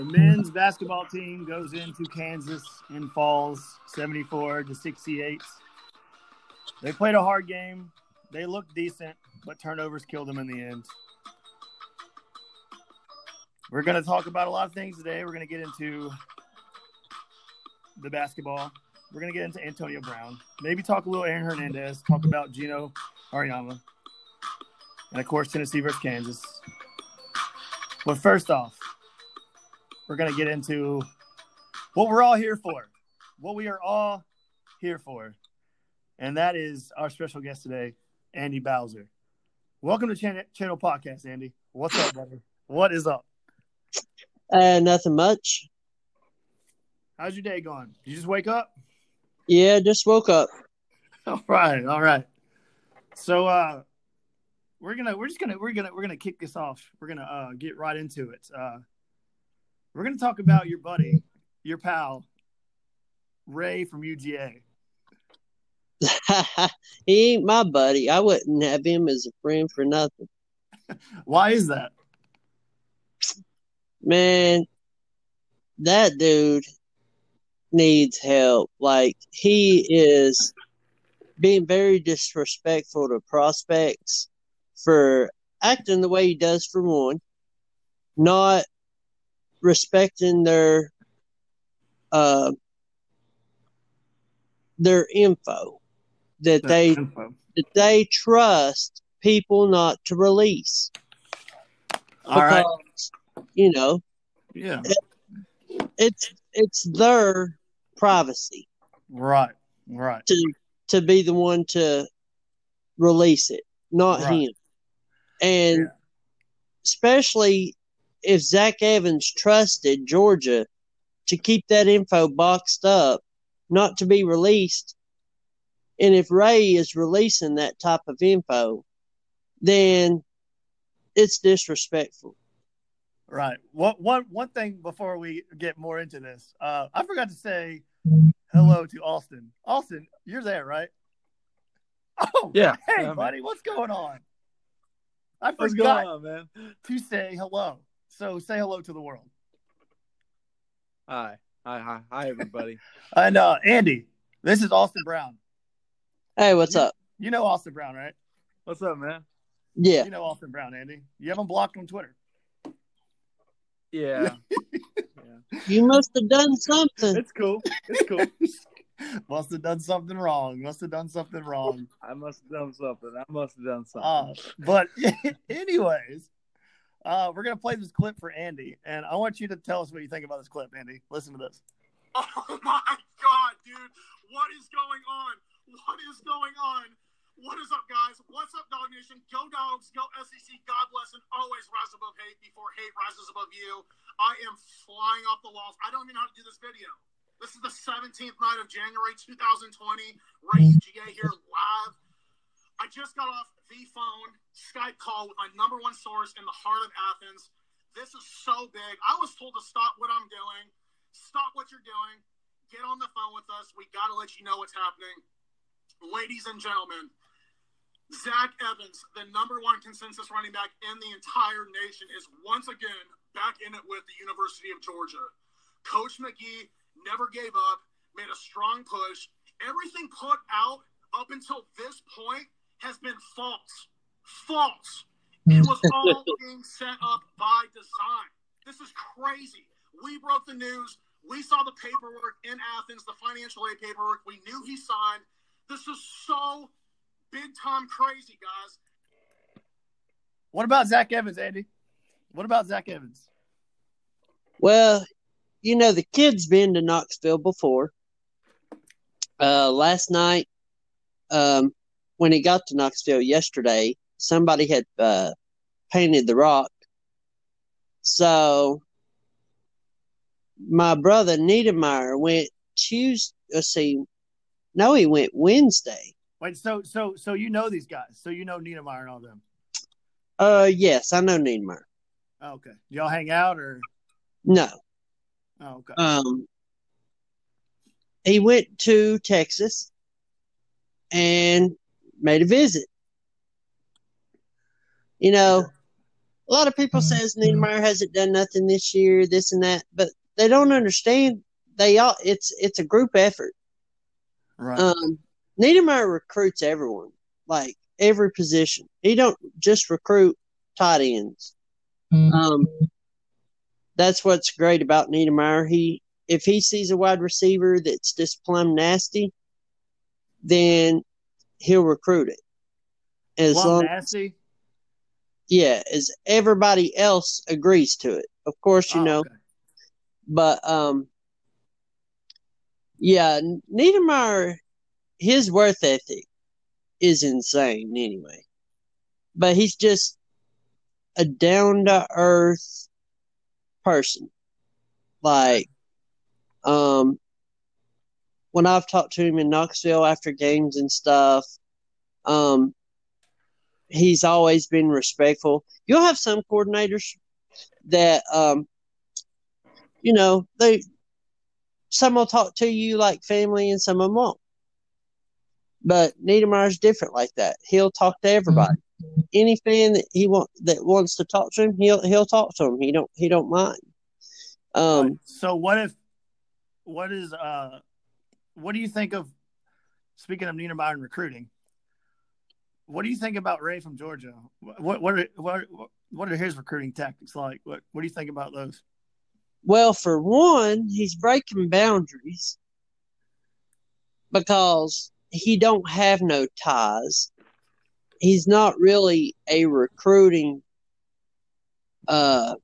The men's basketball team goes into Kansas and falls 74 to 68. They played a hard game. They looked decent, but turnovers killed them in the end. We're going to talk about a lot of things today. We're going to get into the basketball. We're going to get into Antonio Brown. Maybe talk a little Aaron Hernandez. Talk about Geno Auriemma. And, of course, Tennessee versus Kansas. But first off, we're going to get into what we're all here for, what we are all here for. And that is our special guest today, Andy Bowser. Welcome to Channel, Channel Podcast, Andy. What's up, brother? What is up? Uh, nothing much. How's your day going? Did you just wake up? Yeah, just woke up. All right, all right. So uh we're gonna we're just gonna we're gonna we're gonna kick this off. We're gonna uh get right into it. Uh we're gonna talk about your buddy, your pal, Ray from UGA. he ain't my buddy. I wouldn't have him as a friend for nothing. Why is that? Man, that dude needs help. Like he is being very disrespectful to prospects for acting the way he does for one, not respecting their uh their info that they Info. that they trust people not to release All right. because you know Yeah. it's it's their privacy Right. Right. to to be the one to release it, not Right. him. And Yeah. especially if Zach Evans trusted Georgia to keep that info boxed up, not to be released. And if Ray is releasing that type of info, then it's disrespectful. Right. What one one thing before we get more into this, uh, I forgot to say hello to Austin. Austin, you're there, right? Oh, Yeah. Hey, Yeah, buddy, what's going on? I What's forgot going on, man? to say hello. So say hello to the world. Hi. Hi, hi, hi, everybody. And uh, Andy, this is Austin Brown. Hey, what's up? You know Austin Brown, right? What's up, man? Yeah. You know Austin Brown, Andy. You haven't blocked on Twitter. Yeah. You must have done something. it's cool. It's cool. Must have done something wrong. Must have done something wrong. I must have done something. I must have done something. Uh, but anyways, uh, we're gonna play this clip for Andy, and I want you to tell us what you think about this clip, Andy. Listen to this. Oh my god, dude. What is going on? What is going on? What is up, guys? What's up, Dog Nation? Go Dogs, go SEC. God bless, and always rise above hate before hate rises above you. I am flying off the walls. I don't even know how to do this video. This is the 17th night of January 2020. Ray UGA here live. I just got off the phone Skype call with my number one source in the heart of Athens. This is so big. I was told to stop what I'm doing. Stop what you're doing. Get on the phone with us. We got to let you know what's happening. Ladies and gentlemen, Zach Evans, the number one consensus running back in the entire nation, is once again back in it with the University of Georgia. Coach McGee never gave up, made a strong push. Everything put out up until this point has been false. False. It was all being set up by design. This is crazy. We broke the news. We saw the paperwork in Athens, the financial aid paperwork. We knew he signed. This is so big time crazy, guys. What about Zach Evans, Andy? What about Zach Evans? Well, you know, the kid's been to Knoxville before. Uh, last night, um, when he got to Knoxville yesterday, somebody had uh, painted the rock. So my brother Niedermeyer went Tuesday. Let's see, No, he went Wednesday. Wait, so so so you know these guys? So you know Niedermeyer and all them? Uh, yes, I know Niedermeyer. Oh, okay. Y'all hang out or? No, Oh, okay. um, he went to Texas and made a visit. You know, a lot of people says Niedermeyer hasn't done nothing this year, this and that, but they don't understand. They all it's it's a group effort. Right. Um, Niedermeyer recruits everyone, like every position. He don't just recruit tight ends. Um, that's what's great about Niedermeyer. He if he sees a wide receiver that's just plumb nasty, then he'll recruit it. As Plum long, nasty. yeah, as everybody else agrees to it. Of course, you Oh, know, okay. but um, yeah, Niedermeyer, his worth ethic is insane anyway. But he's just a down to earth person. Like, um, when I've talked to him in Knoxville after games and stuff, um, he's always been respectful. You'll have some coordinators that, um, you know, they some will talk to you like family and some of them won't. But Niedermeyer's different like that. He'll talk to everybody. Any fan that he want that wants to talk to him, he'll he'll talk to him. He don't he don't mind. Um, So what if? What is uh? What do you think of? Speaking of Niedermeyer and recruiting, what do you think about Ray from Georgia? What what are, what what are his recruiting tactics like? What what do you think about those? Well, for one, he's breaking boundaries because he don't have no ties. He's not really a recruiting uh,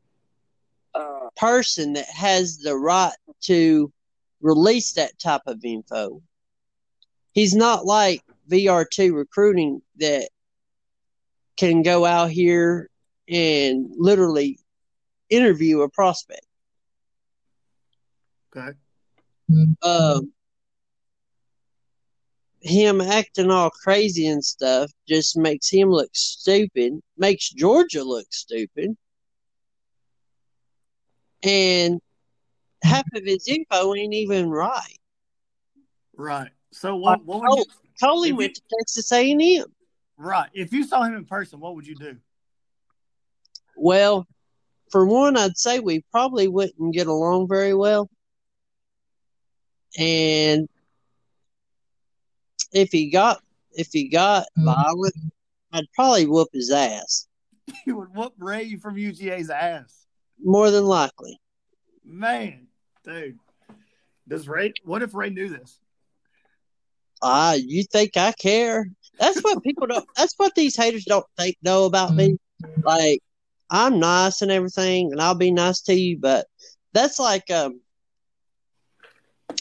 person that has the right to release that type of info. He's not like VR2 recruiting that can go out here and literally interview a prospect. Okay. um, him acting all crazy and stuff just makes him look stupid, makes Georgia look stupid. And half of his info ain't even right. Right. So what what would Oh, you, Coley went to Texas A&M. right? If you saw him in person, what would you do? Well, for one, I'd say we probably wouldn't get along very well. And if he got if he got violent, I'd probably whoop his ass. You would whoop Ray from UGA's ass. More than likely. Man, dude. Does Ray? What if Ray knew this? Ah, you think I care? That's what people don't. That's what these haters don't think know about me. Like I'm nice and everything, and I'll be nice to you, but that's like um,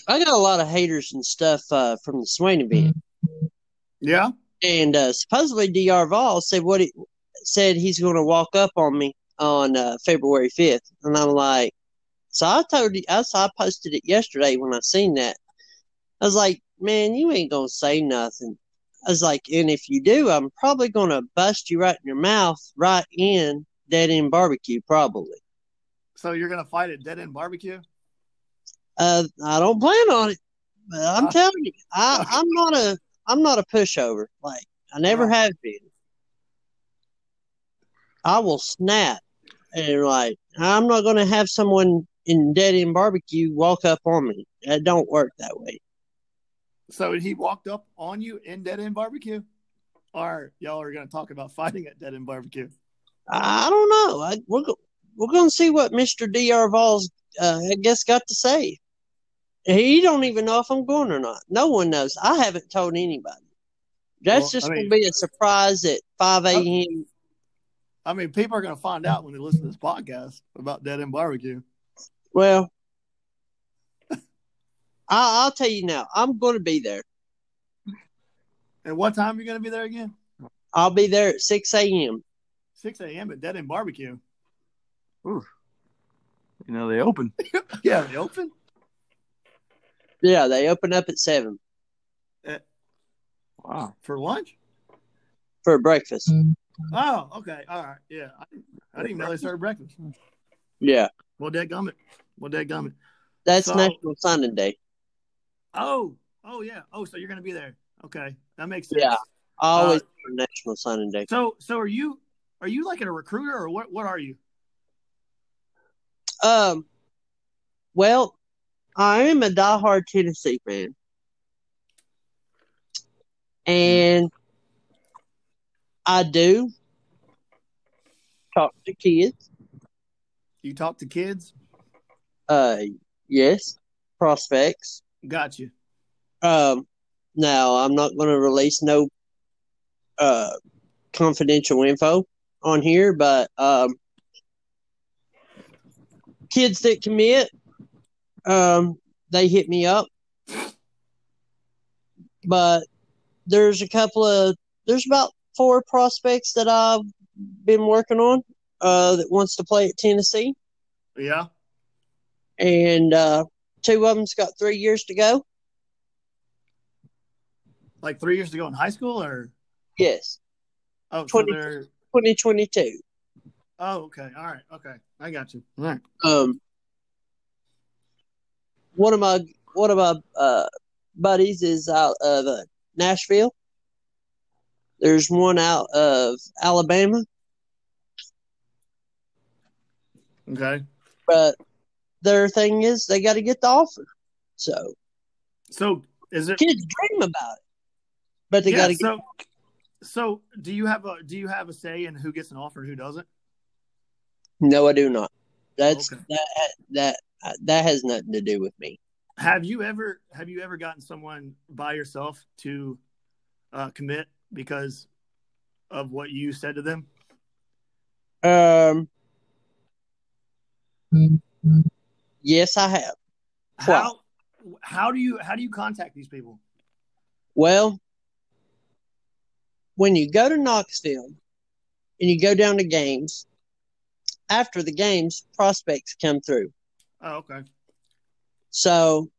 I got a lot of haters and stuff uh, from the Swain event, Yeah. and uh, supposedly Dr. Vol said what he said he's going to walk up on me on uh, February fifth, and I'm like, so I told you, I, I posted it yesterday when I seen that. I was like, man, you ain't gonna say nothing. I was like, and if you do, I'm probably gonna bust you right in your mouth, right in dead end barbecue, probably. So you're gonna fight at Dead End Barbecue? Uh, I don't plan on it, but I'm Uh, telling you, I, I'm not a, I'm not a pushover. Like I never have been. I will snap, and like I'm not gonna have someone in dead end barbecue walk up on me. It don't work that way. So he walked up on you in Dead End Barbecue, or y'all are gonna talk about fighting at Dead End Barbecue? I don't know. I, we're we're gonna see what Mister Dr. Vols, uh, I guess, got to say. He don't even know if I'm going or not. No one knows. I haven't told anybody. That's Well, just I mean- gonna be a surprise at five a.m. I mean, people are gonna find out when they listen to this podcast about Dead End Barbecue. Well, I, I'll tell you now. I'm going to be there. And what time are you gonna be there again? I'll be there at six a.m. Six a.m. at Dead End Barbecue. Ooh. You know they open. Yeah, they open. Yeah, they open up at seven. Wow. for lunch. for breakfast. Oh, okay, all right, yeah. I, I didn't even know they served breakfast. Yeah, Well, that gummit. Well, that gummit. that's So- National Signing Day. Oh, oh yeah. Oh, so you're gonna be there? Okay, that makes sense. Yeah. Always Uh, National Signing Day. So, so are you? Are you like a recruiter or what? What are you? Um, well, I am a diehard Tennessee fan, and I do talk to kids. You talk to kids? Uh, yes, prospects. Got you. Um, now I'm not going to release no uh confidential info on here, but um, kids that commit, um, they hit me up. But there's a couple of there's about four prospects that I've been working on uh that wants to play at Tennessee, Yeah. and uh, two of them's got three years to go. Like three years to go in high school, or Yes, oh, Twenty- they're 2022. oh, okay, all right, okay, I got you. All right. um one of my one of my uh buddies is out of uh, Nashville. There's one out of Alabama, Okay. but their thing is they got to get the offer. So So is it? kids dream about it, but they yeah. got to get. So, so do you have a do you have a say in who gets an offer and who doesn't? No, I do not. That's Okay. that that that has nothing to do with me. Have you ever have you ever gotten someone by yourself to uh, commit because of what you said to them? Um. Yes, I have. How how do you how do you contact these people? Well, when you go to Knoxville and you go down to games, after the games, prospects come through. Oh, okay. So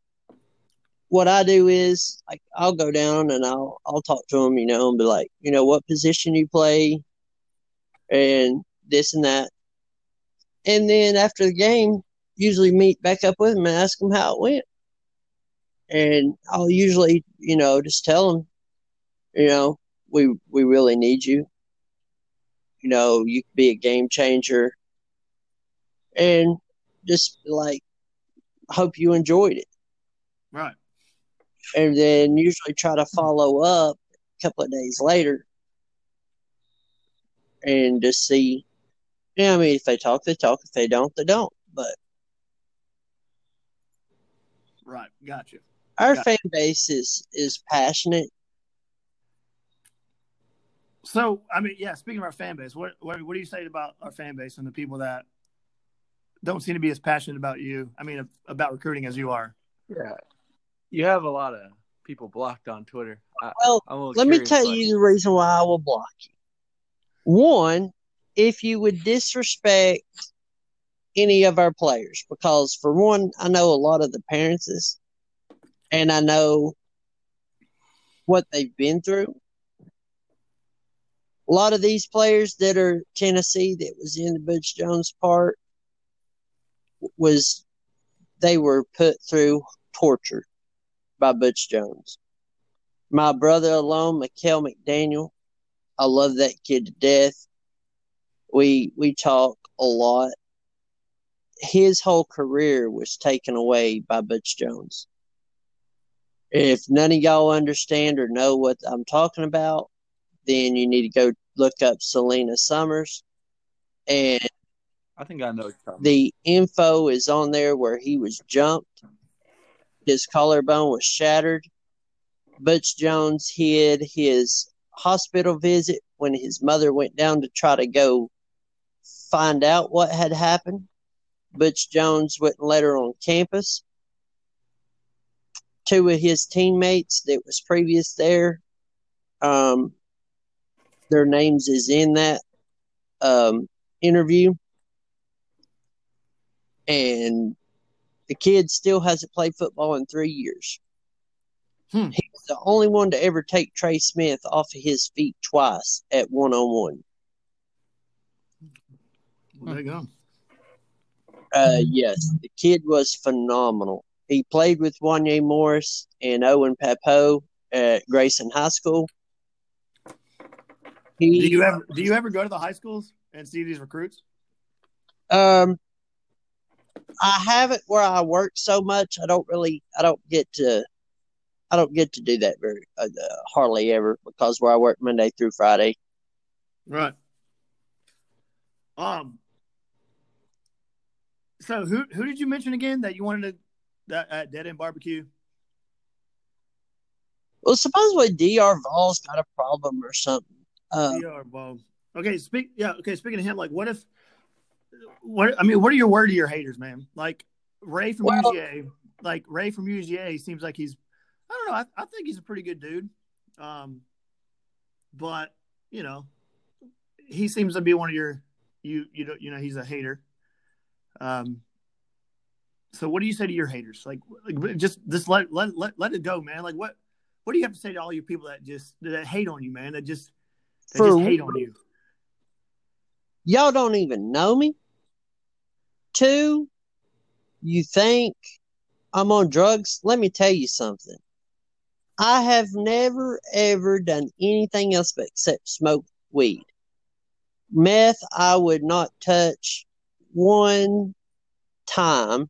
what I do is like I'll go down and I'll I'll talk to them, you know, and be like, you know, what position you play, and this and that, and then after the game, usually meet back up with them and ask them how it went, and I'll usually, you know, just tell them, you know, we we really need you. You know, you could be a game changer, and just like hope you enjoyed it Right. and then usually try to follow up a couple of days later and just see yeah i mean if they talk they talk if they don't they don't but Right. Gotcha. our Yeah. fan base is is passionate So, I mean, yeah. Speaking of our fan base, what what, what do you say about our fan base and the people that don't seem to be as passionate about you? I mean, about recruiting as you are. Yeah. You have a lot of people blocked on Twitter. I, well I'm let me tell like- you the reason why i will block you one if you would disrespect any of our players because for one i know a lot of the parents is and i know what they've been through a lot of these players that are tennessee that was in the butch jones part was they were put through torture by butch jones my brother alone, Mikel McDaniel. I love that kid to death. We we talk a lot. His whole career was taken away by Butch Jones. If none of y'all understand or know what I'm talking about, then you need to go look up Selena Summers. And I think I know. the info is on there where he was jumped. His collarbone was shattered. Butch Jones hid his hospital visit when his mother went down to try to go find out what had happened. Butch Jones wouldn't let her on campus. Two of his teammates that was previous there, um, their names is in that um, interview and the kid still hasn't played football in three years. Hmm. He was the only one to ever take Trey Smith off of his feet twice at one on one. There you go. Uh, yes, the kid was phenomenal. He played with Wanya Morris and Owen Pappoe at Grayson High School. Do you ever do you ever go to the high schools and see these recruits? um, I have it where I work so much. I don't really, I don't get to, I don't get to do that very uh, uh, hardly ever because where I work Monday through Friday. Right. Um. So who who did you mention again that you wanted to that at Dead End Barbecue? Well, supposedly Dr. Vols got a problem or something. Uh, DR Bob. Okay, speak. Yeah. Okay. Speaking of him, like, what if? What I mean, what are your word to your haters, man? Like Ray from Well- UGA. Like Ray from UGA seems like he's. I don't know. I, I think he's a pretty good dude. Um, but you know, he seems to be one of your you you know you know he's a hater. Um. So what do you say to your haters? Like, like just just let let let let it go, man. Like what what do you have to say to all you people that just that hate on you, man? That just that For just hate on you. y'all don't even know me. Two, you think I'm on drugs? Let me tell you something. I have never ever done anything else but except smoke weed. Meth, I would not touch one time.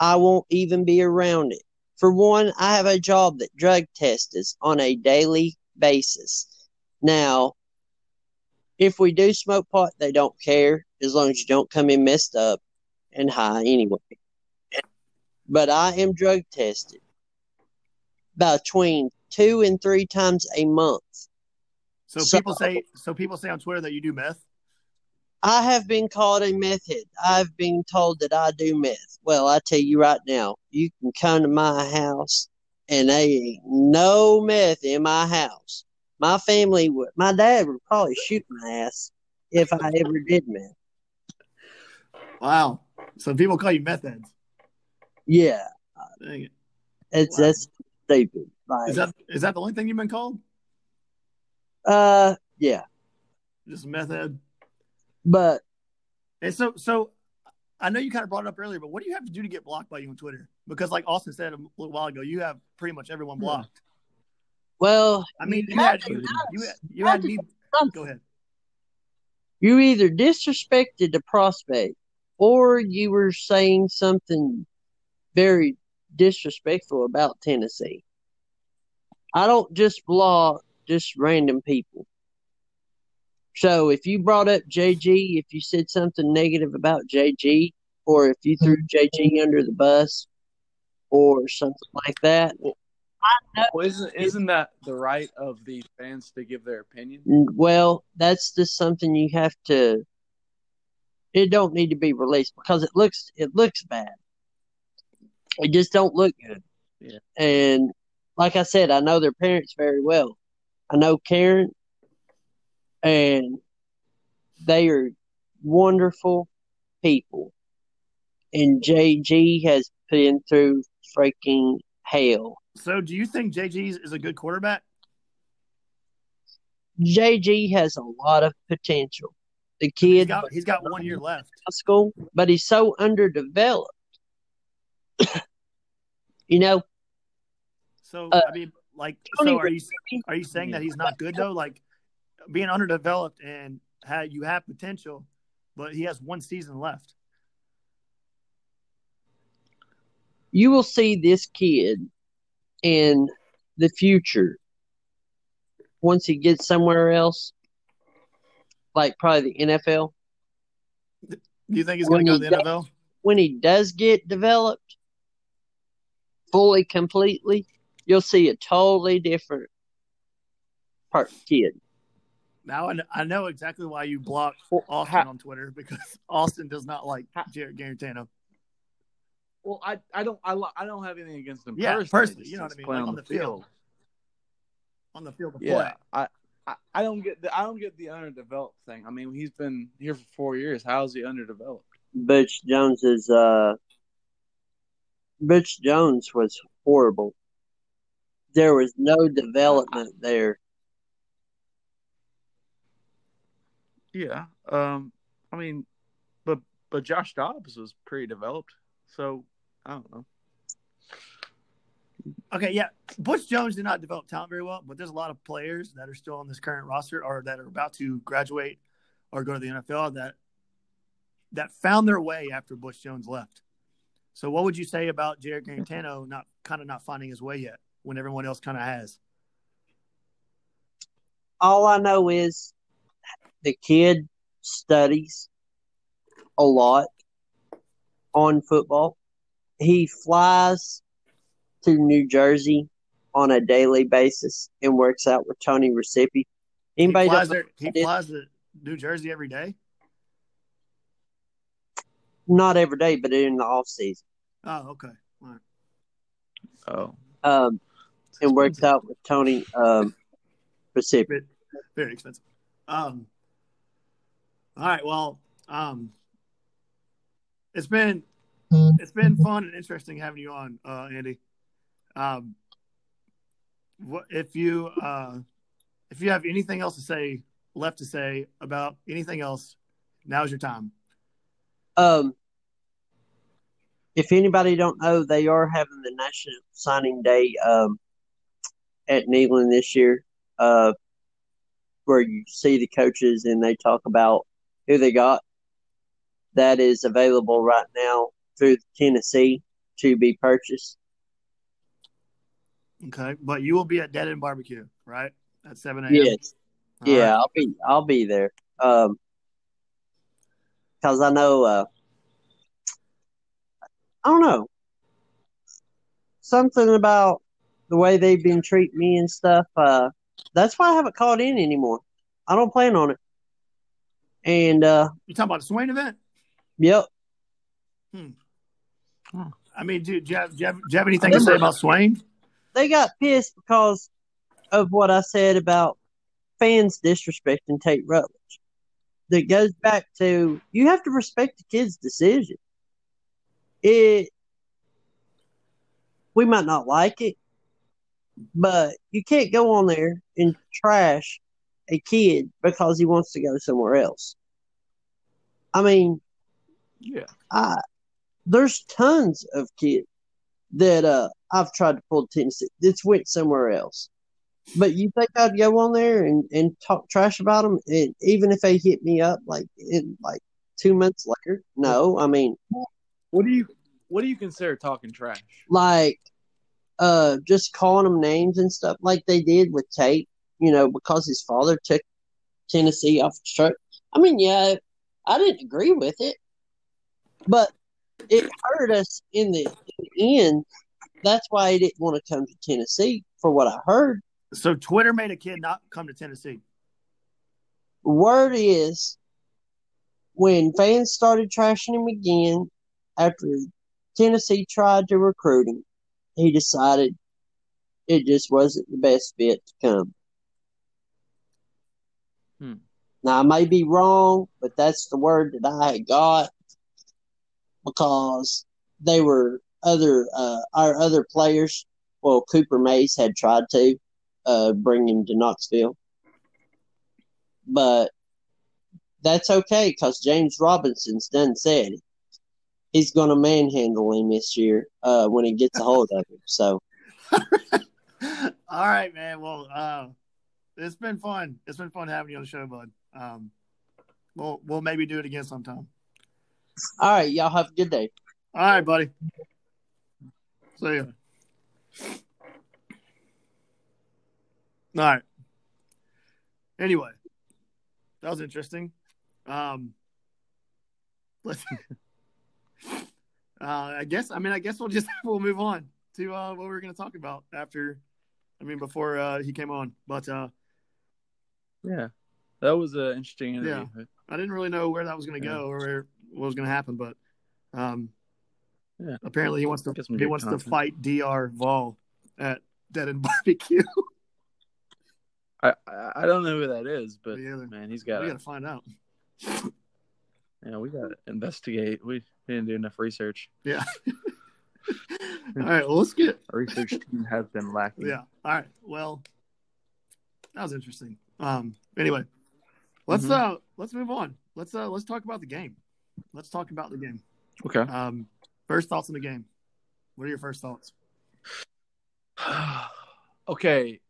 I won't even be around it. For one, I have a job that drug tests on a daily basis. Now, if we do smoke pot, they don't care as long as you don't come in messed up and high anyway. But I am drug tested between two and three times a month. So, So- people say so people say on Twitter that you do meth. I have been called a meth head. I've been told that I do meth. Well, I tell you right now, you can come to my house and there ain't no meth in my house. My family would, my dad would probably shoot my ass if I ever did meth. Wow. So people call you meth heads. Yeah, Dang it. it's Wow. that's stupid. Like, Is that is that the only thing you've been called? uh, yeah, Just meth head. but And so so I know you kind of brought it up earlier, but what do you have to do to get blocked by you on Twitter? Because like Austin said a little while ago, you have pretty much everyone blocked. well, I mean, you you had you, to- you, had- you had me. Go ahead. you either disrespected the prospect or you were saying something very disrespectful about Tennessee. I don't just block just random people. So if you brought up JG, if you said something negative about JG, or if you threw JG under the bus, or something like that, Well, isn't isn't that the right of the fans to give their opinion? well, that's just something you have to. It don't need to be released because it looks it looks bad. It just don't look good. Yeah. And like I said, I know their parents very well. I know Karen, and they are wonderful people. And JG has been through freaking hell. So do you think JG is a good quarterback? JG has a lot of potential. The He's kid got he's got one year left. school, but he's so underdeveloped. you know, So Uh, I mean, like, so are you are you saying that he's not good though? Like, being underdeveloped and had you have potential, but he has one season left. you will see this kid in the future once he gets somewhere else, like probably the NFL. Do you think he's going to go to the he NFL? When he does get developed fully, completely, you'll see a totally different part kid. Now I kn- I know exactly why you blocked Austin ha- on Twitter because Austin does not like Jarrett Guarantano. Well, I I don't I, I don't have anything against him. Yeah, personally, personally, you know what I mean, like on the field. On the field of play. Yeah, I, I I don't get the I don't get the underdeveloped thing. I mean, he's been here for four years. How is he underdeveloped? Butch Jones is uh Butch Jones was horrible. there was no development there. Yeah. Um. I mean, but but Josh Dobbs was pretty developed, so I don't know. Okay, yeah. Butch Jones did not develop talent very well, but there's a lot of players that are still on this current roster or that are about to graduate or go to the NFL that that found their way after Butch Jones left. So what would you say about Jarrett Guarantano not kind of not finding his way yet when everyone else kind of has? All I know is the kid studies a lot on football. He flies to New Jersey on a daily basis and works out with Tony Racioppi. Anybody he flies, there, he flies to New Jersey every day? not every day, but in the off season. Oh, okay. All right. Oh. Um, and works out with Tony um, Racioppi. Very expensive. Um all right, well, um it's been it's been fun and interesting having you on, uh, Andy. Um, what if you uh, if you have anything else to say left to say about anything else, now's your time. Um, if anybody don't know, they are having the National Signing Day um, at Neyland this year, uh, where you see the coaches and they talk about who they got. That is available right now through Tennessee to be purchased. Okay, but you will be at Dead End Barbecue, right? At seven a.m. Yes, All yeah, right. I'll be I'll be there. Um, because I know uh, I don't know something about the way they've been treating me and stuff. Uh, that's why I haven't called in anymore. I don't plan on it. And uh, You talking about the Swain event? yep, Hmm. I mean, do, do, you, have, do, you, have, do you have anything to say about Swain? They got pissed because of what I said about fans disrespecting Tate Ratledge. That goes back to you have to respect the kid's decision. It we might not like it, but you can't go on there and trash a kid because he wants to go somewhere else. I mean, Yeah. I there's tons of kids that uh I've tried to pull Tennessee that's went somewhere else. But you think I'd go on there and, and talk trash about them, and even if they hit me up like in like two months later? No, I mean What do you What do you consider talking trash? like uh just calling them names and stuff like they did with Tate, you know, because his father took Tennessee off the truck. I mean, yeah, I didn't agree with it, but it hurt us in the end. That's why he didn't want to come to Tennessee, for what I heard. So Twitter made a kid not come to Tennessee. Word is, when fans started trashing him again after Tennessee tried to recruit him, he decided it just wasn't the best fit to come. Hmm. Now, I may be wrong, but that's the word that I had got because they were other, uh, our other players. Well, Cooper Mays had tried to uh, bring him to Knoxville, but that's okay because James Robinson's done said he's going to manhandle him this year uh, when he gets a hold of him. So, All right, man. Well, uh, it's been fun. It's been fun having you on the show, bud. Um, we'll we'll maybe do it again sometime. all right, y'all have a good day. All right, buddy. See ya. All right. Anyway, that was interesting. Um, let's. Uh, I guess. I mean, I guess we'll just we'll move on to uh, what we were going to talk about after. I mean, before uh, he came on, but uh, Yeah. That was an interesting interview. Yeah, I didn't really know where that was going to go or where what was going to happen, but um, Yeah. apparently he wants to he wants content. to fight Dr. Vol at Dead End Barbecue. I, I I don't know who that is, but Me either. man, he's we got got to to find out. yeah, we got to investigate. We didn't do enough research. Yeah. All right, well, let's get Our research team has been lacking. yeah. All right. Well, that was interesting. Um. Anyway, let's Mhm. uh let's move on. Let's uh let's talk about the game. Let's talk about the game. Okay. Um. First thoughts on the game. What are your first thoughts? okay,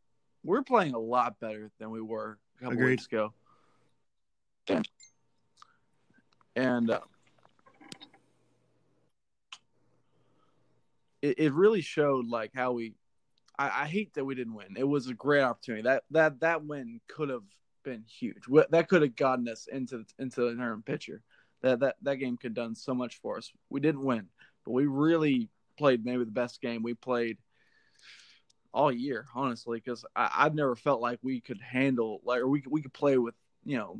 we're playing a lot better than we were a couple Agreed. weeks ago. And uh, it, it really showed like how we. I, I hate that we didn't win. It was a great opportunity. That that that win could have been huge. That could have gotten us into into the tournament picture. That that that game could have done so much for us. We didn't win, but we really played maybe the best game we played all year, honestly, because I've never felt like we could handle like or we could- we could play with you know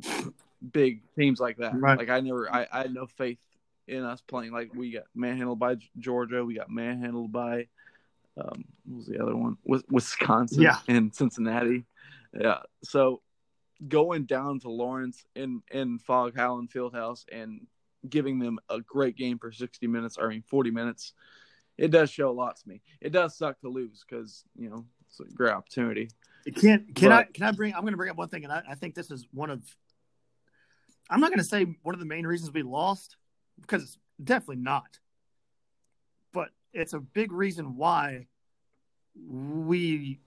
big teams like that. Right. Like I never, I, I had no faith in us playing like we got manhandled by Georgia, we got manhandled by um, what was the other one? Wisconsin Yeah. and Cincinnati. Yeah, so going down to Lawrence in in Phog Allen Fieldhouse and giving them a great game for 60 minutes, I mean 40 minutes, it does show a lot to me. It does suck to lose because you know it's a great opportunity. Can can I can I bring? I'm going to bring up one thing, and I, I think this is one of. I'm not going to say one of the main reasons we lost because it's definitely not. But it's a big reason why we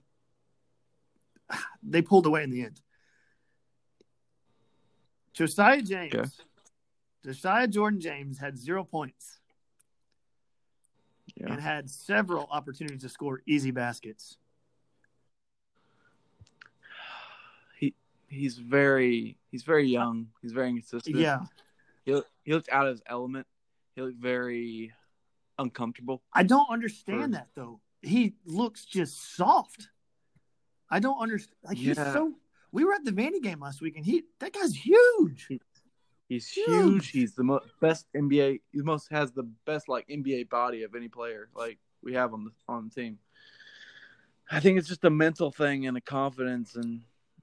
they pulled away in the end. Josiah James, Okay. Josiah Jordan James had zero points Yeah. and had several opportunities to score easy baskets. He he's very he's very young. He's very inconsistent. Yeah, He he looked out of his element. He looked very uncomfortable. I don't understand For- that though. He looks just soft. I don't understand. Like he's so. We were at the Vandy game last week, and he that guy's huge. He's Huge. He's the mo- best NBA. He most has the best like NBA body of any player like we have on the on the team. I think it's just a mental thing and a confidence, and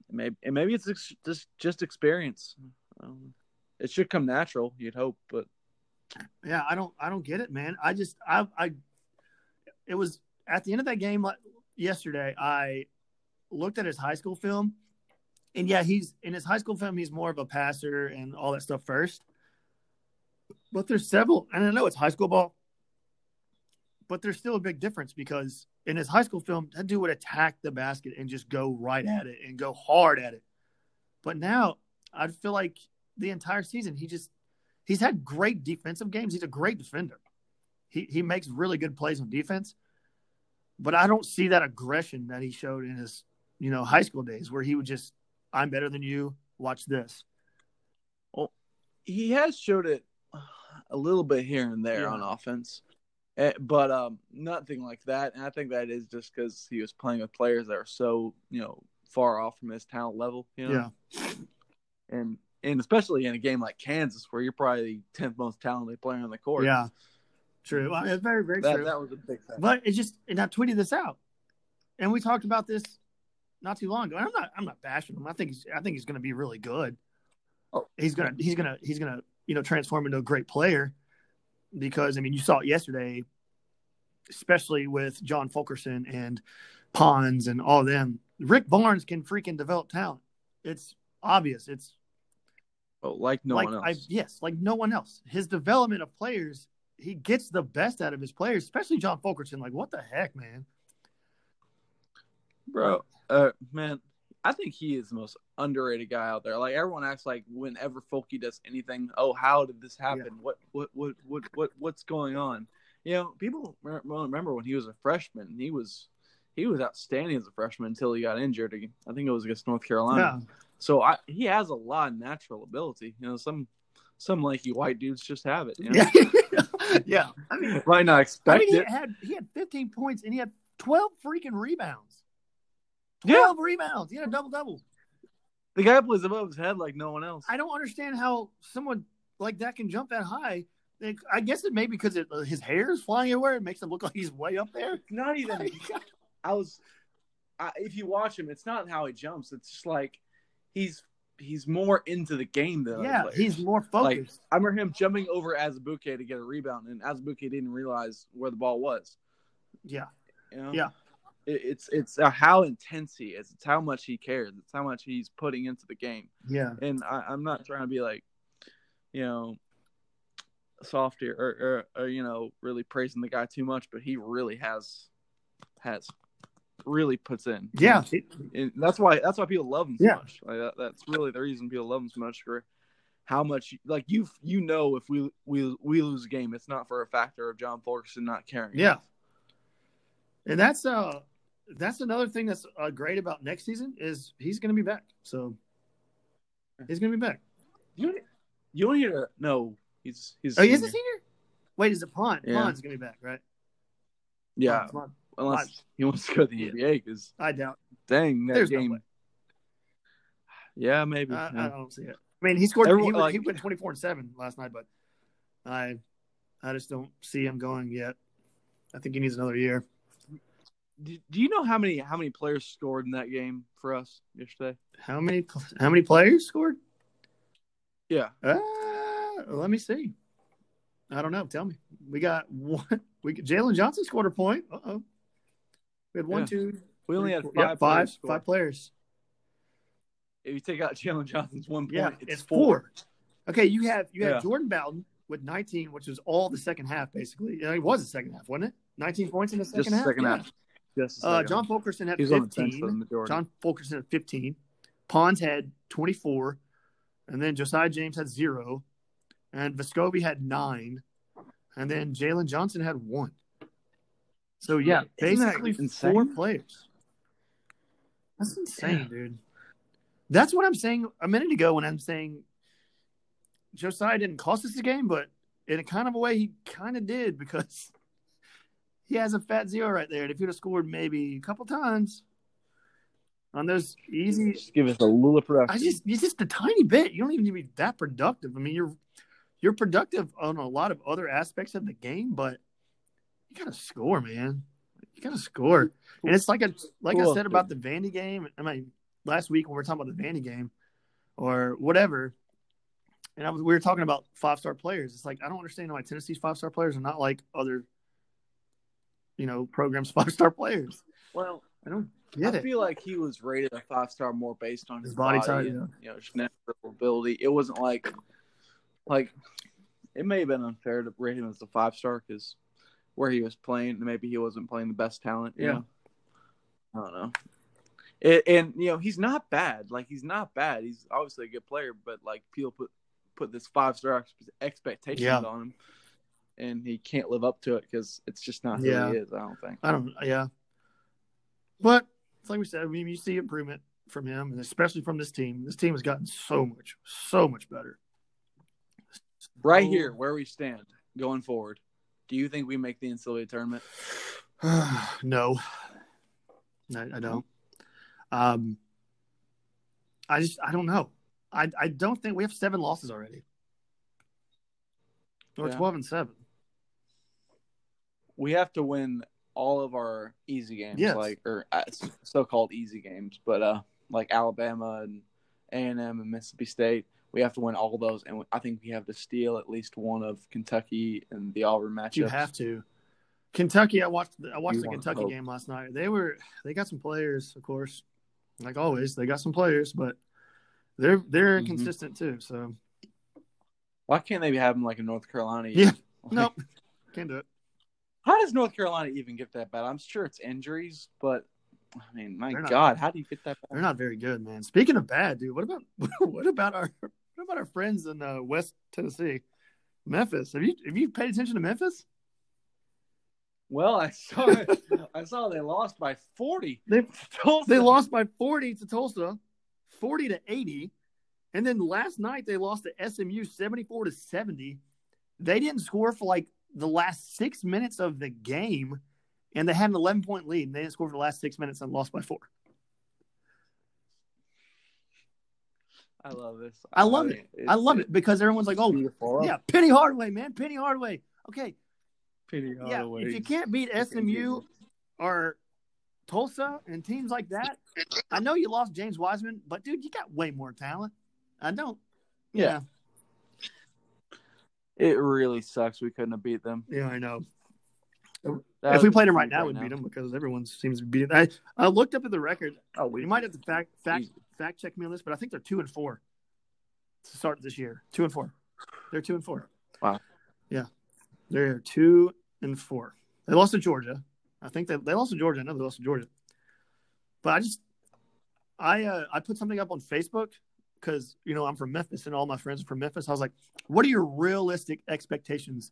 maybe and maybe it's ex- just just experience. Um, it should come natural, you'd hope, but Yeah, I don't. I don't get it, man. I just. I. I. It was at the end of that game like, yesterday. I looked at his high school film, and yeah, he's in his high school film. He's more of a passer and all that stuff first. But there's several, and I know it's high school ball, but there's still a big difference because in his high school film, that dude would attack the basket and just go right at it and go hard at it. But now I feel like the entire season he just he's had great defensive games. He's a great defender. He he makes really good plays on defense. But I don't see that aggression that he showed in his, you know, high school days where he would just I'm better than you, watch this. Well, he has showed it a little bit here and there Yeah. on offense, Eh, but um, nothing like that. And I think that is just because he was playing with players that are so you know far off from his talent level. You know, Yeah. and and especially in a game like Kansas, where you're probably the tenth most talented player on the court. Yeah. True. Well, it's very, very that true. that was a big thing. But it just, and I tweeted this out, and we talked about this not too long ago. And I'm not, I'm not bashing him. I think he's, I think he's going to be really good. Oh. He's gonna, he's gonna, he's gonna, you know, transform into a great player. Because I mean, you saw it yesterday, especially with John Fulkerson and Pons and all of them. Rick Barnes can freaking develop talent. It's obvious. It's Oh, like no like one else. I yes, like no one else. His development of players, he gets the best out of his players, especially John Fulkerson. Like, what the heck, man? Bro. Uh, man, I think he is the most underrated guy out there. Like everyone acts like whenever Folky does anything, oh, how did this happen? What, what, what, what, what, what's going on? You know, people remember when he was a freshman. He was he was outstanding as a freshman until he got injured. Again. I think it was against North Carolina. So I, he has a lot of natural ability. You know, some some lanky white dudes just have it. You know? Yeah, yeah. I mean, Might not I expect mean, he it. had he had 15 points and he had 12 freaking rebounds. Yeah. 12 rebounds. He had a double double. The guy plays above his head like no one else. I don't understand how someone like that can jump that high. Like, I guess it may be because it, uh, his hair is flying everywhere. It makes him look like he's way up there. Not even. I was, I, if you watch him, it's not how he jumps. It's just like he's he's more into the game than other Yeah, players. he's more Like, focused. I remember him jumping over Azubuike to get a rebound, and Azubuike didn't realize where the ball was. yeah, You know? Yeah. It, it's it's uh, how intense he is. It's how much he cares. It's how much he's putting into the game. yeah, And I, I'm not trying to be like, you know, soft here or, or, or you know really praising the guy too much, but he really has has really puts in. yeah. And that's why that's why people love him so Yeah. much. Like that, that's really the reason people love him so much for how much like you you know if we we we lose a game, it's not for a factor of John Fulkerson not caring. Yeah. And that's uh that's another thing that's uh, great about next season is he's going to be back. So he's going to be back. You you don't need to no. He's he's Oh, he is a senior. Wait, is it Pons? Yeah. Pons's going to be back, right? yeah. Pons, Pons. Unless Pons. he wants to go to the NBA because I doubt. dang that There's no game. way. yeah, maybe. I, yeah. I don't see it. I mean, he scored. Everyone, he, like- he went twenty four and seven last night, but I, I just don't see him going yet. I think he needs another year. Do, do you know how many how many players scored in that game for us yesterday? How many? How many players scored? Yeah, Uh, let me see. I don't know. Tell me. We got one. We Jalen Johnson scored a point. Uh oh. We had one, Yeah. two, we only three, had five. yeah, five, players five players. If you take out Jalen Johnson's one point, Yeah, it's, it's four. four. Okay, you have you have Yeah. Jordan Bowden with 19, which was all the second half basically. Yeah, it was the second half, wasn't it? 19 points in the second Just half. second half. Uh. John Fulkerson had He's on the bench 15. for the majority. John Fulkerson had 15. Pons had 24. And then Josiah James had zero. And Vescovi had nine. And then Jalen Johnson had one. So, yeah, Isn't basically four players. That's insane, Yeah. dude. That's what I'm saying a minute ago when I'm saying Josiah didn't cost us the game, but in a kind of a way, he kind of did because he has a fat zero right there. And if he'd have scored maybe a couple times on those easy, Just give us a little production. I just it's just a tiny bit. You don't even need to be that productive. I mean, you're you're productive on a lot of other aspects of the game, but you gotta score, man. You gotta score. And it's like a like I said about the Vandy game. I mean, last week when we were talking about the Vandy game or whatever, and I was we were talking about five star players. It's like I don't understand why Tennessee's five star players are not like other, you know, programs five star players. well, I don't get I it. feel like he was rated a five star more based on His his, body body, type, and you know natural ability. It wasn't like like it may have been unfair to rate him as a five star because where he was playing, maybe he wasn't playing the best talent. you Yeah. know? I don't know. It, and you know he's not bad. Like he's not bad. He's obviously a good player, but like people put put this five star expectations Yeah. on him, and he can't live up to it because it's just not who Yeah. he is. I don't think. I don't. Yeah, but it's like we said. I mean, you see improvement from him, and especially from this team. This team has gotten so much, so much better. Right here, where we stand going forward, do you think we make the NCAA tournament? no, I, I don't. Um, I just I don't know. I I don't think we have seven losses already. Or Yeah. twelve and seven. We have to win all of our easy games, Yes. like or uh, so-called easy games, but uh, like Alabama and A and M and Mississippi State. We have to win all those, and I think we have to steal at least one of Kentucky and the Auburn matchup. You have to. Kentucky, I watched. I watched You the Kentucky hope. game last night. They were. They got some players, of course, like always. They got some players, but they're they're Mhm. inconsistent too. So Why can't they have them like in North Carolina? Yeah. Like, nope, can't do it. How does North Carolina even get that bad? I'm sure it's injuries, but I mean, my not- God, how do you get that Bad? They're not very good, man. Speaking of bad, dude, what about what about our what about our friends in uh, West Tennessee, Memphis? Have you have you paid attention to Memphis? Well, I saw I saw they lost by 40. They they lost by forty to Tulsa, forty to eighty, and then last night they lost to SMU seventy four to seventy. They didn't score for like the last six minutes of the game, and they had an eleven point lead. And they didn't score for the last six minutes and lost by four. I love this. I love mean, I love it because everyone's like, "Oh, beautiful. yeah, Penny Hardaway, man, Penny Hardaway." Okay, Penny yeah, Hardaway. if you can't beat SMU or Tulsa and teams like that, I know you lost James Wiseman, but dude, you got way more talent. I don't. Yeah. It really sucks we couldn't have beat them. Yeah, I know. That if we played them right now, we'd now. beat them because everyone seems to be. I I looked up at the record. Oh, we You might have to fact fact Easy. fact check me on this, but I think they're two and four to start this year. Two and four. They're two and four. Wow. Yeah, they're two and four. They lost to Georgia. I think they they lost to Georgia. I know they lost to Georgia. But I just I uh, I put something up on Facebook because you know I'm from Memphis and all my friends are from Memphis. I was like, what are your realistic expectations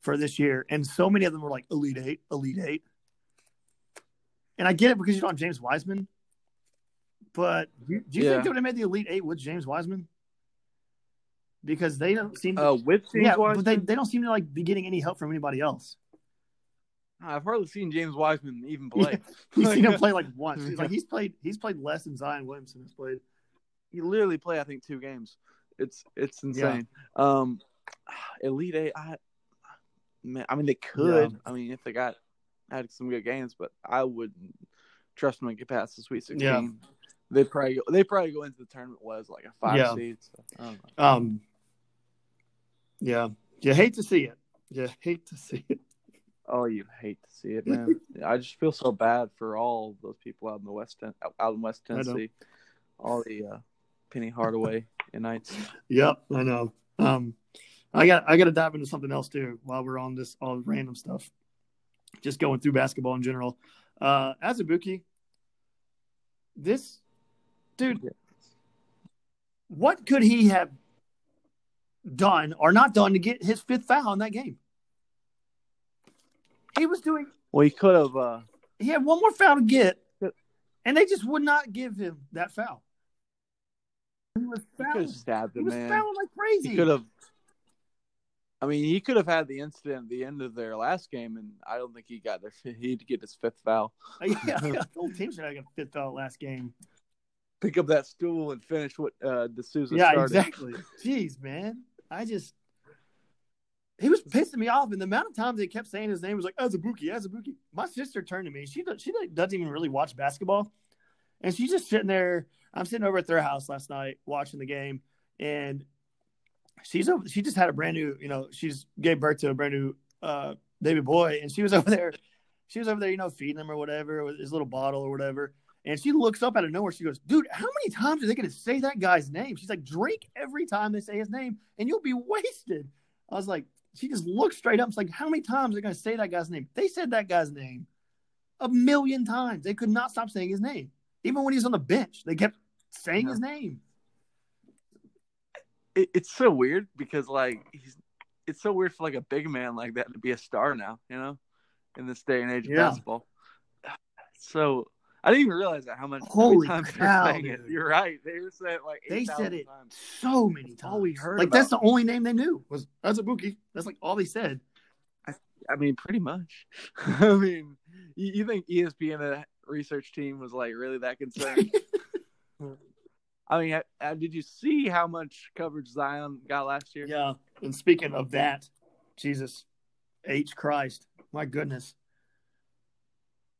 for this year? And so many of them were like Elite Eight, Elite Eight. And I get it because you don't have James Wiseman. But do you, do you Yeah. think they would have made the Elite Eight with James Wiseman? Because they don't seem to, Uh, with James yeah, Wiseman, but they, they don't seem to like be getting any help from anybody else. I've hardly seen James Wiseman even play. You've seen him play like once. He's like he's played he's played less than Zion Williamson has played. He literally played, I think, two games. It's it's insane. Um, Elite Eight, I, man, I mean, they could. Yeah. I mean, if they got had some good games, but I wouldn't trust them to get past the Sweet Sixteen. Yeah. They probably go, they probably go into the tournament was like a five Yeah. seed. So, I don't know. Um, yeah, you hate to see it. You hate to see it. Oh, you hate to see it, man. I just feel so bad for all those people out in the West out in West Tennessee, all the uh, Penny Hardaway Knights. Yep, I know. Um, I got I got to dive into something else too while we're on this all random stuff. Just going through basketball in general. Uh, Azubuike, this dude, what could he have done or not done to get his fifth foul in that game? He was doing Well, he could have. Uh, he had one more foul to get, and they just would not give him that foul. He was he could fouling. have stabbed He him, was man. fouling like crazy. He could have. I mean, he could have had the incident at the end of their last game, and I don't think he got their. He'd get his fifth foul. yeah, the whole team should have got fifth foul last game. Pick up that stool and finish what uh, De Sousa yeah, started. Yeah, exactly. Jeez, man, I just he was pissing me off, and the amount of times they kept saying his name was like Azubuike, Azubuike. My sister turned to me. She she like, doesn't even really watch basketball, and she's just sitting there. I'm sitting over at their house last night watching the game, and she's over. She just had a brand new, you know, she's gave birth to a brand new uh, baby boy, and she was over there. She was over there, you know, feeding him or whatever with his little bottle or whatever. And she looks up out of nowhere. She goes, "Dude, how many times are they going to say that guy's name?" She's like, "Drink every time they say his name, and you'll be wasted." I was like, she just looked straight up. It's like, how many times are they going to say that guy's name? They said that guy's name a million times. They could not stop saying his name, even when he's on the bench. They kept saying Yeah. his name. It, it's so weird because like he's. It's so weird for like a big man like that to be a star now, you know, in this day and age of Yeah. basketball. So I didn't even realize that how much Holy cow, they were saying it. You're right. They were saying it like They said it times. so many times. all we heard Like that's the only name they knew was Azubuike. That's like all they said. I mean, pretty much. I mean, you, you think ESPN research team was like really that concerned? I mean, uh, did you see how much coverage Zion got last year? Yeah. And speaking of that, Jesus H Christ, my goodness.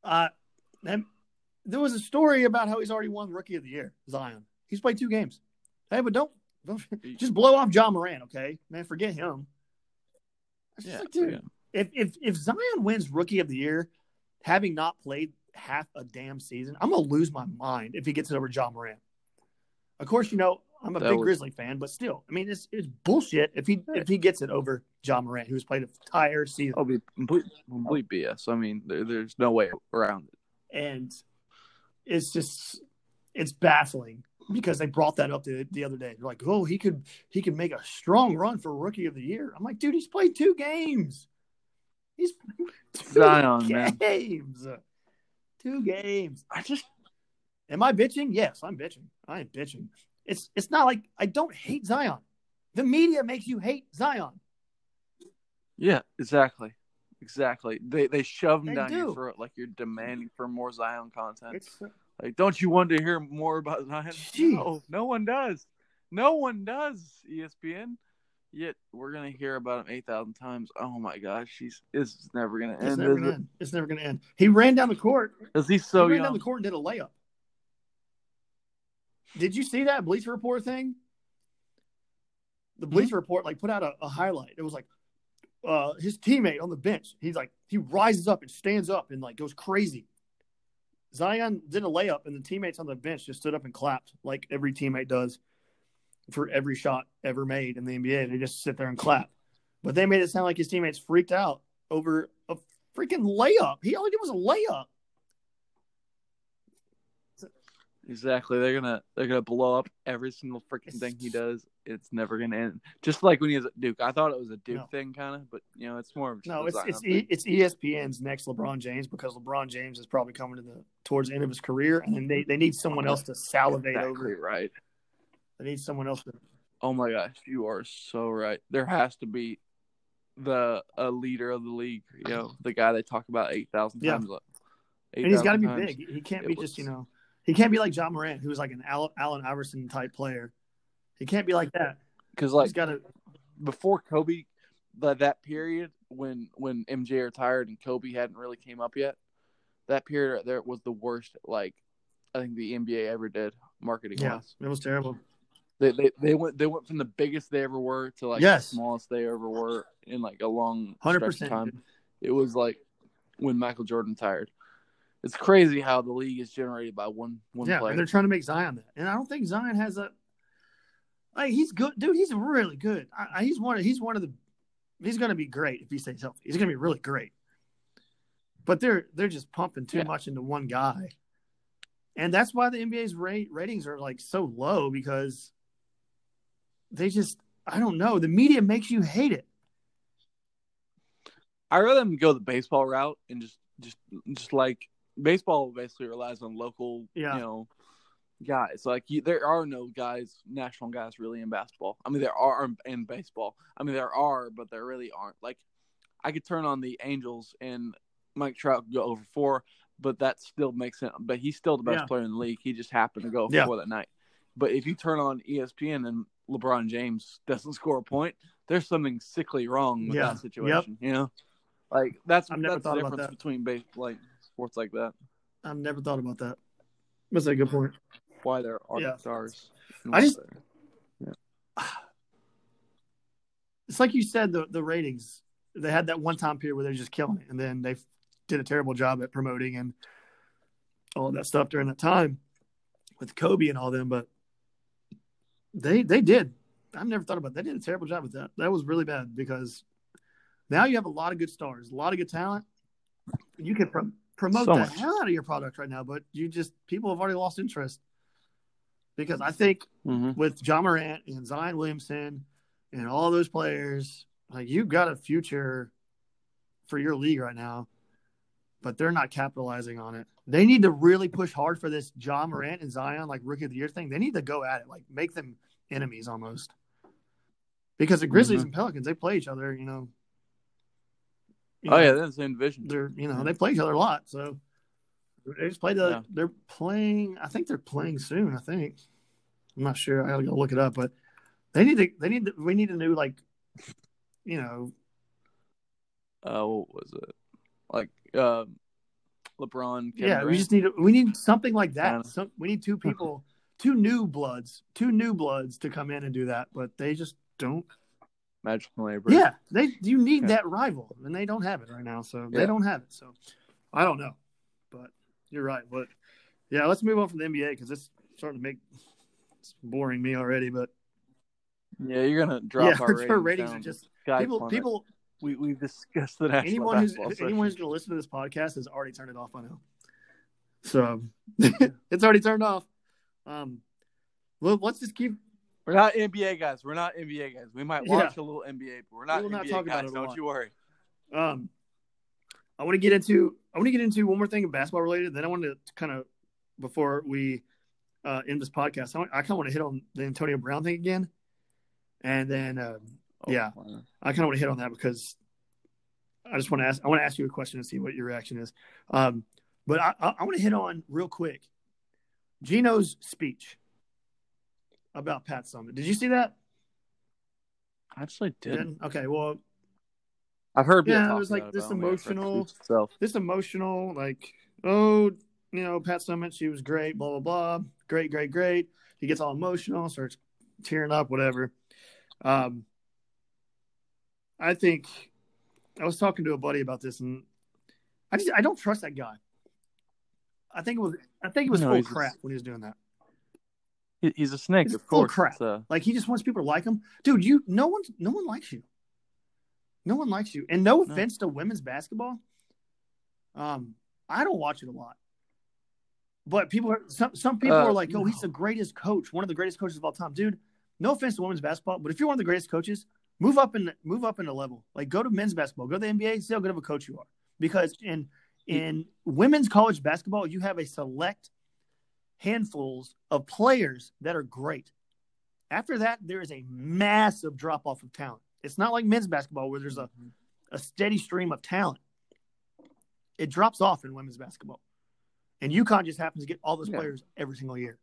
Uh and there was a story about how he's already won Rookie of the Year, Zion. He's played two games. Hey, but don't, don't just blow off Ja Morant, okay? Man, forget him. Yeah, like, dude, yeah. if if if Zion wins Rookie of the Year, having not played half a damn season, I'm gonna lose my mind if he gets it over Ja Morant. Of course, you know I'm a That big would- Grizzly fan, but still, I mean it's it's bullshit if he if he gets it over Ja Morant, who's played an entire season. It'll be complete, complete BS. I mean, there, there's no way around it. and it's just it's baffling because they brought that up the, the other day. They're like, "Oh, he could he could make a strong run for rookie of the year." I'm like, "Dude, he's played two games. He's Zion, man. Two games. I just Am I bitching? Yes, I'm bitching. I am bitching. It's it's not like I don't hate Zion. The media makes you hate Zion. yeah, exactly, exactly. They they shove them They down do. your throat like you're demanding for more Zion content. It's uh, Like, don't you want to hear more about Zion? Jeez. No, no one does. No one does. ESPN. Yet we're gonna hear about him eight thousand times. Oh my gosh, he's it's never gonna it's end. never is gonna it? end. It's never gonna end. He ran down the court Cause he's so he ran young. down the court and did a layup. Did you see that Bleacher Report thing? the Mm-hmm. Bleacher Report like put out a, a highlight. It was like uh, his teammate on the bench. He's like he rises up and stands up and like goes crazy. Zion did a layup and the teammates on the bench just stood up and clapped like every teammate does for every shot ever made in the NBA. They just sit there and clap. But they made it sound like his teammates freaked out over a freaking layup. He all he did was a layup. Exactly. They're gonna they're gonna blow up every single freaking thing he does. It's never gonna end. Just like when he was at Duke. I thought it was a Duke No. thing kind of, but you know, it's more of No, it's it's e, it's ESPN's next LeBron James because LeBron James is probably coming to the towards the end of his career, and then they, they need someone else to salivate exactly over. right. They need someone else to. Oh my gosh, you are so right. There has to be the a leader of the league. You know, the guy they talk about eight thousand Yeah. times. And he's got to be times. big. He can't It be just you know. He can't be like Ja Morant, who's like an Allen Iverson type player. He can't be like that. Because He's like got to. before Kobe, that that period when when MJ retired and Kobe hadn't really came up yet, that period right there was the worst. Like I think the NBA ever did marketing Yeah, wise. it was terrible. They, they they went they went from the biggest they ever were to like Yes. the smallest they ever were in like a long Hundred stretch of percent. time. It was like when Michael Jordan retired. It's crazy how the league is generated by one one Yeah, player. and they're trying to make Zion that, and I don't think Zion has a. Like he's good, dude. He's really good. I, I, he's one. Of, he's one of the. He's going to be great if he stays healthy. He's going to be really great. But they're they're just pumping too Yeah. much into one guy, and that's why the NBA's rate ratings are like so low because they just I don't know. The media makes you hate it. I rather them go the baseball route and just just just like baseball basically relies on local, Yeah. you know, guys. Like you, there are no guys, national guys, really in basketball. I mean, there are in- in baseball. I mean, there are, but there really aren't. Like I could turn on the Angels and Mike Trout go over four, but that still makes sense. But he's still the best Yeah. player in the league. He just happened to go over Yeah. four that night. But if you turn on ESPN and LeBron James doesn't score a point, there's something sickly wrong with Yeah. that situation. You know, like that's I've never that's thought the about difference that. between base, like sports like that. I've never thought about that. That's a good point. Why there are Yeah. stars. I just- there- it's like you said the the ratings they had that one time period where they're just killing it and then they did a terrible job at promoting and all that stuff during that time with kobe and all them but they they did i've never thought about that. they did a terrible job with that that was really bad because now you have a lot of good stars a lot of good talent you can pro- promote So the much. hell out of your product right now but you just people have already lost interest because i think Mhm. with Ja Morant and Zion Williamson and all those players, like you've got a future for your league right now, but they're not capitalizing on it. They need to really push hard for this Ja Morant and Zion like rookie of the year thing. They need to go at it, like make them enemies almost. Because the Grizzlies Mhm. and Pelicans, they play each other, you know. You Oh know, yeah, they're in the same division. they're you know they play each other a lot. So they just play the. Yeah. They're playing. I think they're playing soon. I think. I'm not sure. I gotta go look it up, but they need to. They need. To, we need a new like, you know, Uh, what was it? Like um, LeBron. Kevin yeah. We just need. We need something like that. Some. We need two people, two new bloods, two new bloods to come in and do that, but they just don't. Magic and Labor. Yeah, they. You need Yeah. that rival, and they don't have it right now. So they don't have it. So I don't know, but you're right. But yeah, let's move on from the NBA because it's starting to make it's boring me already. But yeah, you're gonna drop yeah, our our ratings. ratings, down. are just people. plummet. People. We we discussed the national Anyone who's basketball anyone who's going to listen to this podcast has already turned it off by now. So it's already turned off. Um, well, let's just keep. We're not NBA guys. We're not NBA guys. We might Yeah. watch a little NBA, but we're not We will not NBA about guys. it a lot. Don't you worry. Um, I want to get into. I want to get into one more thing basketball related. Then I want to kind of before we uh, end this podcast. I, want, I kind of want to hit on the Antonio Brown thing again, and then um, Oh, Yeah. wow. I kind of want to hit on that because I just want to ask. I want to ask you a question and see what your reaction is. Um, but I, I, I want to hit on real quick Geno's speech about Pat Summitt. Did you see that? I actually didn't. Didn't? Okay. Well, I've heard. Yeah, it was like this but I don't know if it emotional- this emotional, like, oh, you know, Pat Summitt, she was great, blah blah blah, great, great, great. He gets all emotional, starts tearing up, whatever. Um, I think I was talking to a buddy about this, and I just I don't trust that guy. I think it was I think it was No, full crap just- when he was doing that. He's a snake, of full course. crap. It's, uh, Like he just wants people to like him, dude. You no one no one likes you. No one likes you, and no No. offense to women's basketball. Um, I don't watch it a lot, but people are some some people Uh, are like, "Oh, he's the greatest coach, one of the greatest coaches of all time, dude." No offense to women's basketball, but if you're one of the greatest coaches, move up and move up in a level. Like go to men's basketball, go to the NBA, see how good of a coach you are. Because in in women's college basketball, you have a select handfuls of players that are great. After that, there is a massive drop off of talent. It's not like men's basketball where there's a, a steady stream of talent. It drops off in women's basketball. And UConn just happens to get all those Yeah. players every single year.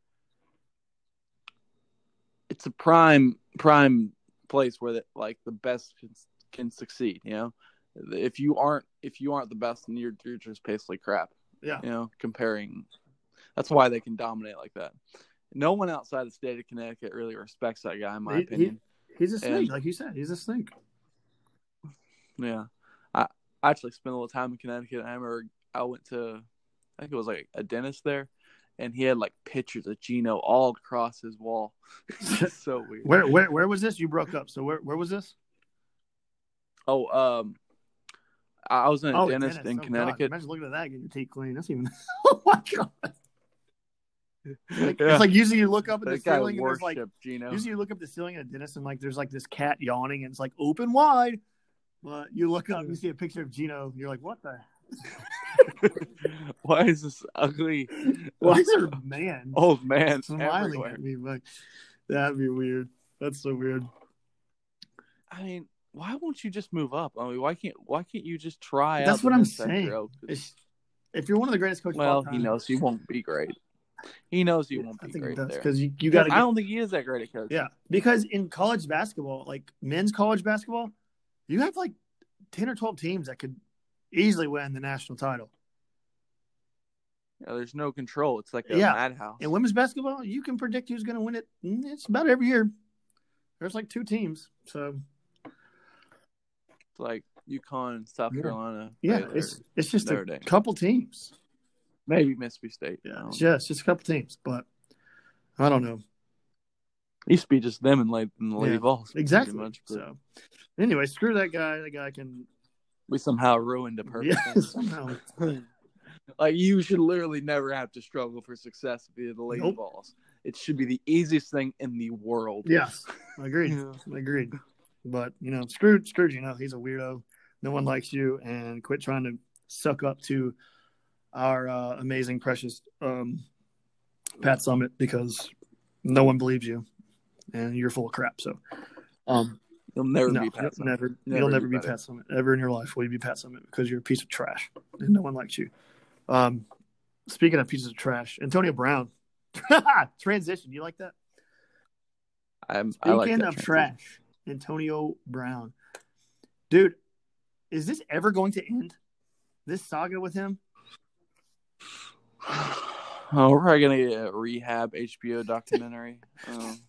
it's a prime prime place where the, like the best can, can succeed. You know, if you aren't if you aren't the best, then you're you're just basically crap. Yeah. You know, comparing. That's why they can dominate like that. No one outside the state of Connecticut really respects that guy, in my He- he- opinion. He's a snake, And- like you said. He's a snake. Yeah, I, I actually spent a little time in Connecticut. I remember I went to, I think it was like a dentist there, and he had like pictures of Geno all across his wall. it's so weird. Where where where was this? You broke up. So where where was this? Oh, um, I was in a Oh, dentist Dennis. in Oh, God. Connecticut. Imagine looking at that, getting your teeth clean. That's even. oh my god! Like, Yeah. It's like usually you look up at the ceiling and there's like Geno. usually you look up the ceiling at a dentist and like there's like this cat yawning and it's like open wide, but you look up and you see a picture of Geno. And you're like, what the? Why is this ugly Why is there a man old man smiling everywhere? at me? Like that'd be weird. That's so weird. I mean, why won't you just move up? I mean, why can't why can't you just try? That's what I'm saying. If you're one of the greatest coaches, of all well, time, he knows he won't be great. He knows he won't I be think great there. because you, you got to. I don't think he is that great a coach. Yeah, because in college basketball, like men's college basketball, you have like ten or twelve teams that could easily win the national title. Yeah, there's no control. It's like a Yeah. madhouse. In women's basketball, you can predict who's going to win it. Mm, It's about every year. There's like two teams, so It's like UConn and South Yeah. Carolina. yeah, Baylor, it's it's just Notre a Dame. couple teams. maybe Mississippi State. Yeah, it's just a couple teams, but I don't know It used to be just them and like in the Lady Yeah, Vols. pretty exactly. Much, but So anyway, screw that guy. That guy can we somehow ruined a perfect yeah somehow. like you should literally never have to struggle for success via the Lady Nope. Vols. It should be the easiest thing in the world. Yes, I agreed. Yeah. Agreed. But you know, screw Scrooge, you know, he's a weirdo. No one likes you, and quit trying to suck up to our uh, amazing, precious um, Pat Summitt because no one believes you, and you're full of crap. So, um, You'll never no, be Pat. you'll never, Never you'll never be better. Pat Summitt ever in your life. Will you be Pat Summitt because you're a piece of trash and no one likes you. Um, speaking of pieces of trash, Antonio Brown transition. You like that? I'm, I Speaking like that of transition. trash, Antonio Brown, dude, is this ever going to end? This saga with him? Oh, we're probably gonna get a rehab HBO documentary. um,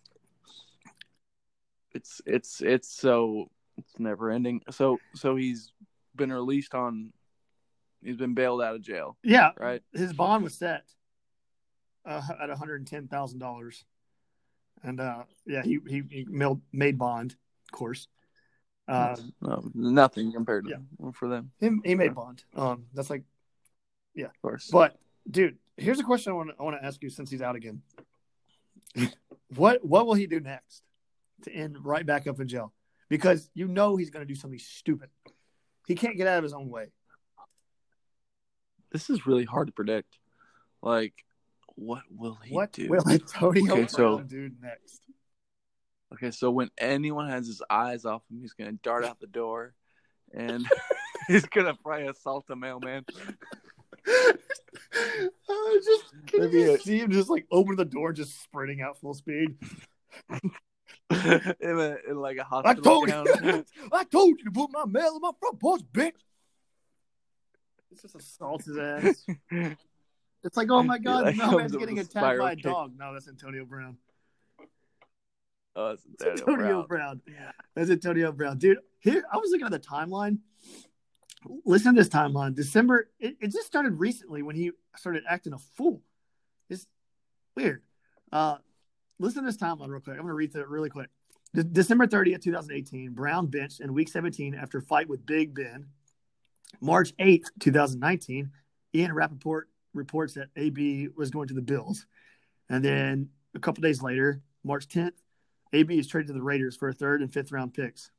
it's it's it's so it's never ending. So so he's been released on. He's been bailed out of jail, Yeah, right? his bond was set uh, at one hundred ten thousand dollars, and uh, yeah, he he, he made, bond, of course. Um, No, nothing compared to Yeah. for them, he, he made bond. Um, that's like, yeah, of course. but dude, here's a question I want to I want to ask you since he's out again. what what will he do next to end right back up in jail? Because you know he's going to do something stupid. He can't get out of his own way. this is really hard to predict. Like, what will he What do? will Antonio Okay, so- do next? Okay, so when anyone has his eyes off him, he's gonna dart out the door, and he's gonna probably assault a mailman. Uh, just can you see him just like open the door, just sprinting out full speed? in, a, in like a hospital I told gown. you, I told you to put my mail in my front porch, bitch. It's just assaults his ass. It's like, oh my god, like no man's getting attacked by a kick. dog. No, that's Antonio Brown. Oh, it's It's Antonio, Antonio Brown. Brown. That's Antonio Brown, dude. Here, I was looking at the timeline. Listen to this timeline. December. It, it just started recently when he started acting a fool. It's weird. Uh, listen to this timeline real quick. I'm going to read through it really quick. De- December 30th, 2018. Brown benched in Week 17 after fight with Big Ben. March 8th, 2019. Ian Rapoport reports that AB was going to the Bills, and then a couple days later, March 10th. AB is traded to the Raiders for a third and fifth round picks.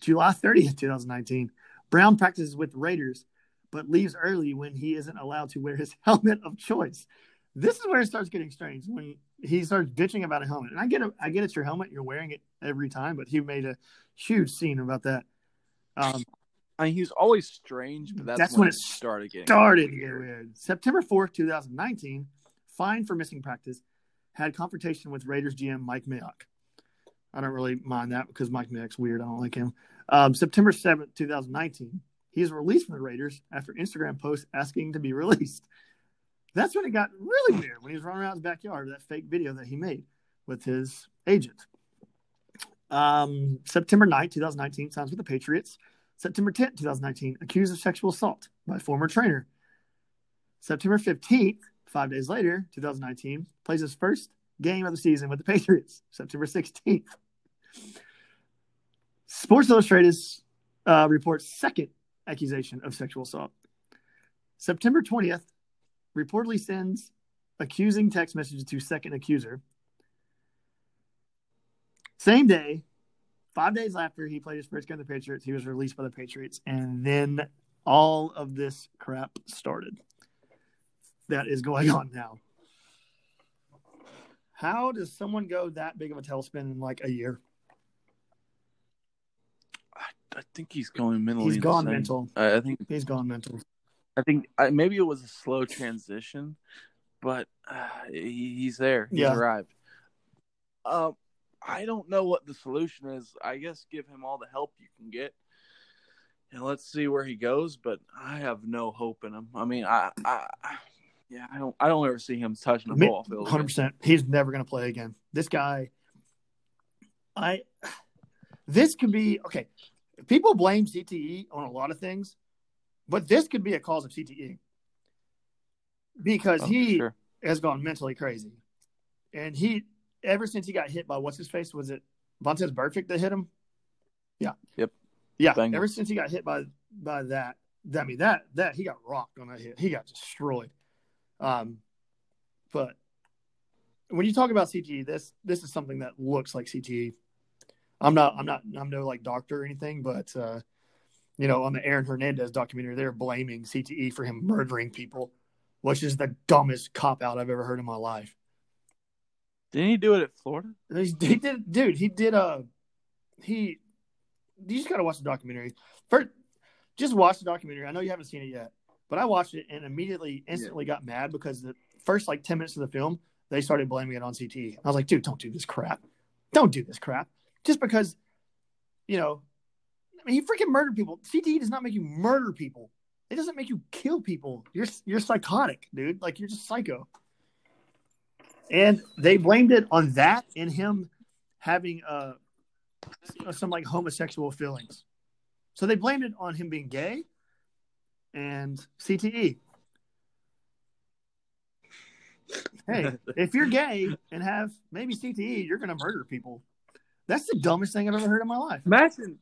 July 30th, 2019. Brown practices with the Raiders, but leaves early when he isn't allowed to wear his helmet of choice. This is where it starts getting strange when he starts bitching about a helmet. And I get it, I get it's your helmet, you're wearing it every time, but he made a huge scene about that. Um, I mean, he was always strange, but that's, That's when, when it started getting started get weird. September 4th, 2019, fined for missing practice, had confrontation with Raiders GM Mike Mayock. I don't really mind that because Mike Mayock's weird. I don't like him. Um, September 7th, 2019, he is released from the Raiders after Instagram post asking to be released. That's when it got really weird when he was running around his backyard, that fake video that he made with his agent. Um, September 9th, 2019, signs with the Patriots. September 10th, 2019, accused of sexual assault by former trainer. September 15th, five days later, 2019, plays his first game of the season with the Patriots. September 16th. Sports Illustrated uh, reports second accusation of sexual assault. September 20th, reportedly sends accusing text messages to second accuser. Same day, five days after he played his first game with the Patriots, he was released by the Patriots, and then all of this crap started. That is going on now. How does someone go that big of a tailspin in like a year? I, I think he's going mentally. He's gone insane. mental. I, I think. He's gone mental. I think I, maybe it was a slow transition, but uh, he, he's there. He's Yeah. arrived. Um, I don't know what the solution is. I guess give him all the help you can get, and let's see where he goes. But I have no hope in him. I mean, I, I, yeah, I don't, I don't ever see him touching a ball field. Hundred percent. He's never going to play again. This guy, I. This could be okay. People blame CTE on a lot of things, but this could be a cause of CTE because Oh, he sure. has gone mentally crazy, and he ever since he got hit by what's his face was it Vontaze Burfict that hit him? Yeah. Yep. Yeah. Bengals. Ever since he got hit by by that, I mean that that he got rocked on that hit. He got destroyed. Um, but when you talk about CTE, this this is something that looks like CTE. I'm not I'm not I'm no like doctor or anything, but uh, you know, on the mm-hmm. Aaron Hernandez documentary, they're blaming CTE for him murdering people, which is the dumbest cop out I've ever heard in my life. Didn't he do it at Florida? He did, dude. He did a he. You just gotta watch the documentary. First, just watch the documentary. I know you haven't seen it yet, but I watched it and immediately, instantly got mad because the first like ten minutes of the film they started blaming it on CTE. I was like, dude, don't do this crap. Don't do this crap. Just because, you know, he freaking murdered people. CTE does not make you murder people. It doesn't make you kill people. You're you're psychotic, dude. Like you're just psycho. And they blamed it on that and him having uh some like homosexual feelings. So they blamed it on him being gay and CTE. Hey, if you're gay and have maybe CTE, you're going to murder people. That's the dumbest thing I've ever heard in my life. Imagine,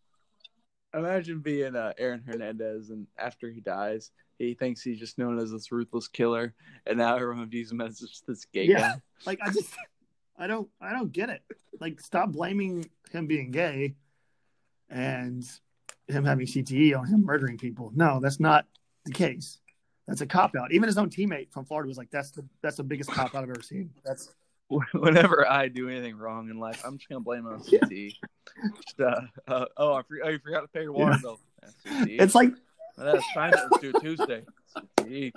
imagine being uh, Aaron Hernandez, and after he dies, he thinks he's just known as this ruthless killer, and now everyone views him as just this gay Yeah. guy. Like I just I don't I don't get it. Like stop blaming him being gay and him having CTE on him murdering people. No, that's not the case. That's a cop out. Even his own teammate from Florida was like, "That's the that's the biggest cop out I've ever seen." That's Whenever I do anything wrong in life, I'm just gonna blame it on CTE. Just, uh, uh, oh, I for, oh, you forgot to pay your water Yeah. bill. It's like That's fine. Let's do it Tuesday. CTE.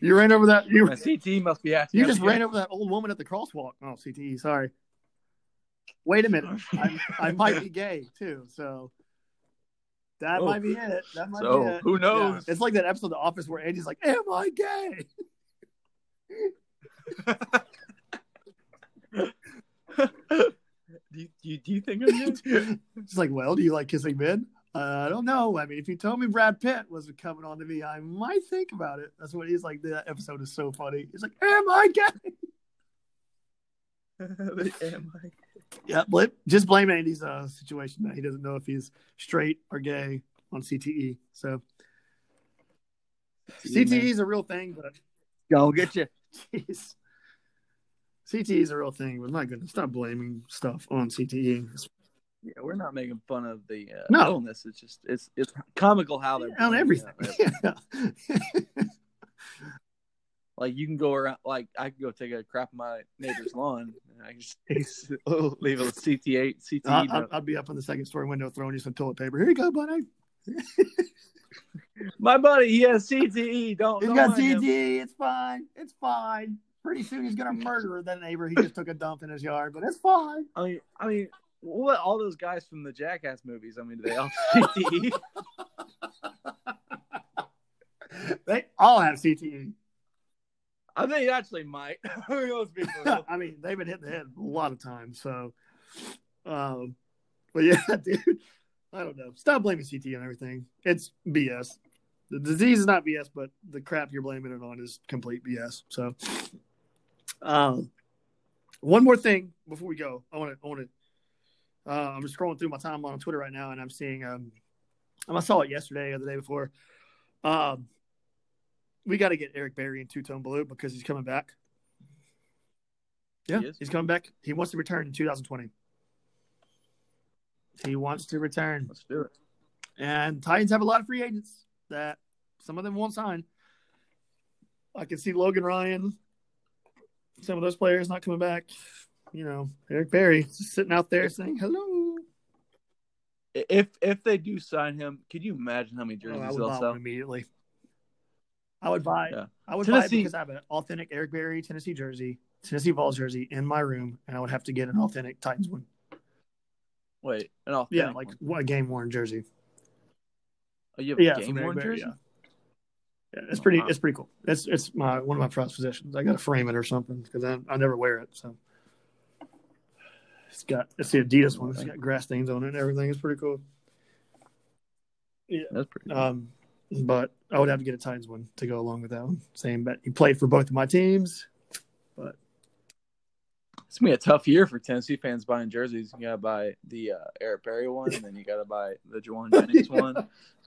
you ran over that you My CTE must be acting. you just ran over that old woman at the crosswalk. Oh, CTE. Sorry. Wait a minute. I, I might be gay too, so that Oh. might be it. That might So, be it. who knows? Yeah. It's like that episode of The Office where Andy's like, "Am I gay?" do you think I'm good? It's like, well, do you like kissing men? Uh, I don't know. I mean, if you told me Brad Pitt was coming on to me, I might think about it. That's what he's like. That episode is so funny. He's like, "Am I gay?" Am I? Yeah, blame, just blame Andy's uh, situation that he doesn't know if he's straight or gay on CTE. So CTE is a real thing, but Go get you. jeez. CTE is a real thing, but my goodness, stop blaming stuff on. CTE. Yeah, we're not making fun of the uh, No. illness. It's just it's it's comical how they're On everything. Yeah. Like you can go around. Like I can go take a crap on my neighbor's lawn. And I can just oh, leave a CT8 CTE. I'll, I'll. I'll be up on the second story window throwing you some toilet paper. Here you go, buddy. my buddy, he has CTE. Don't. He's don't got mind him. CTE. It's fine. It's fine. Pretty soon he's gonna murder that neighbor. He just took a dump in his yard, but it's fine. I mean, I mean, what all those guys from the Jackass movies? I mean, do they all have CTE? They all have CTE. I think actually might. I mean, let's be for real. I mean, they've been hit the head a lot of times. So, um, but yeah, dude, I don't know. Stop blaming CTE on everything. It's BS. The disease is not BS, but the crap you're blaming it on is complete BS. So, um, one more thing before we go, I want to, I want to. Uh, I'm just scrolling through my timeline on Twitter right now, and I'm seeing. Um, I saw it yesterday or the day before. Um, we got to get Eric Berry in two tone blue because he's coming back. Yeah, He he's coming back. He wants to return in 2020. He wants to return. Let's do it. And Titans have a lot of free agents that some of them won't sign. I can see Logan Ryan, some of those players not coming back. You know, Eric Berry just sitting out there saying hello. If if they do sign him, could you imagine how many Oh, jerseys I would they'll buy sell? immediately. I would buy. Yeah. I would buy it because I have an authentic Eric Berry Tennessee jersey, Tennessee Vols jersey in my room, and I would have to get an authentic Titans one. Wait, an authentic Yeah, like one. a game worn jersey. Oh, you have a Yeah, game worn jersey. yeah. Yeah, it's pretty. Wow. It's pretty cool. It's it's my one of my prized possessions. I got to frame it or something because I, I never wear it. So it's got it's the Adidas one. It's got grass stains on it and everything. It's pretty cool. Yeah, that's pretty. Cool. Um, but I would have to get a Titans one to go along with that one. Same but He played for both of my teams. It's gonna be a tough year for Tennessee fans buying jerseys. You gotta buy the uh, Eric Berry one, and then you gotta buy the Jauan Jennings one,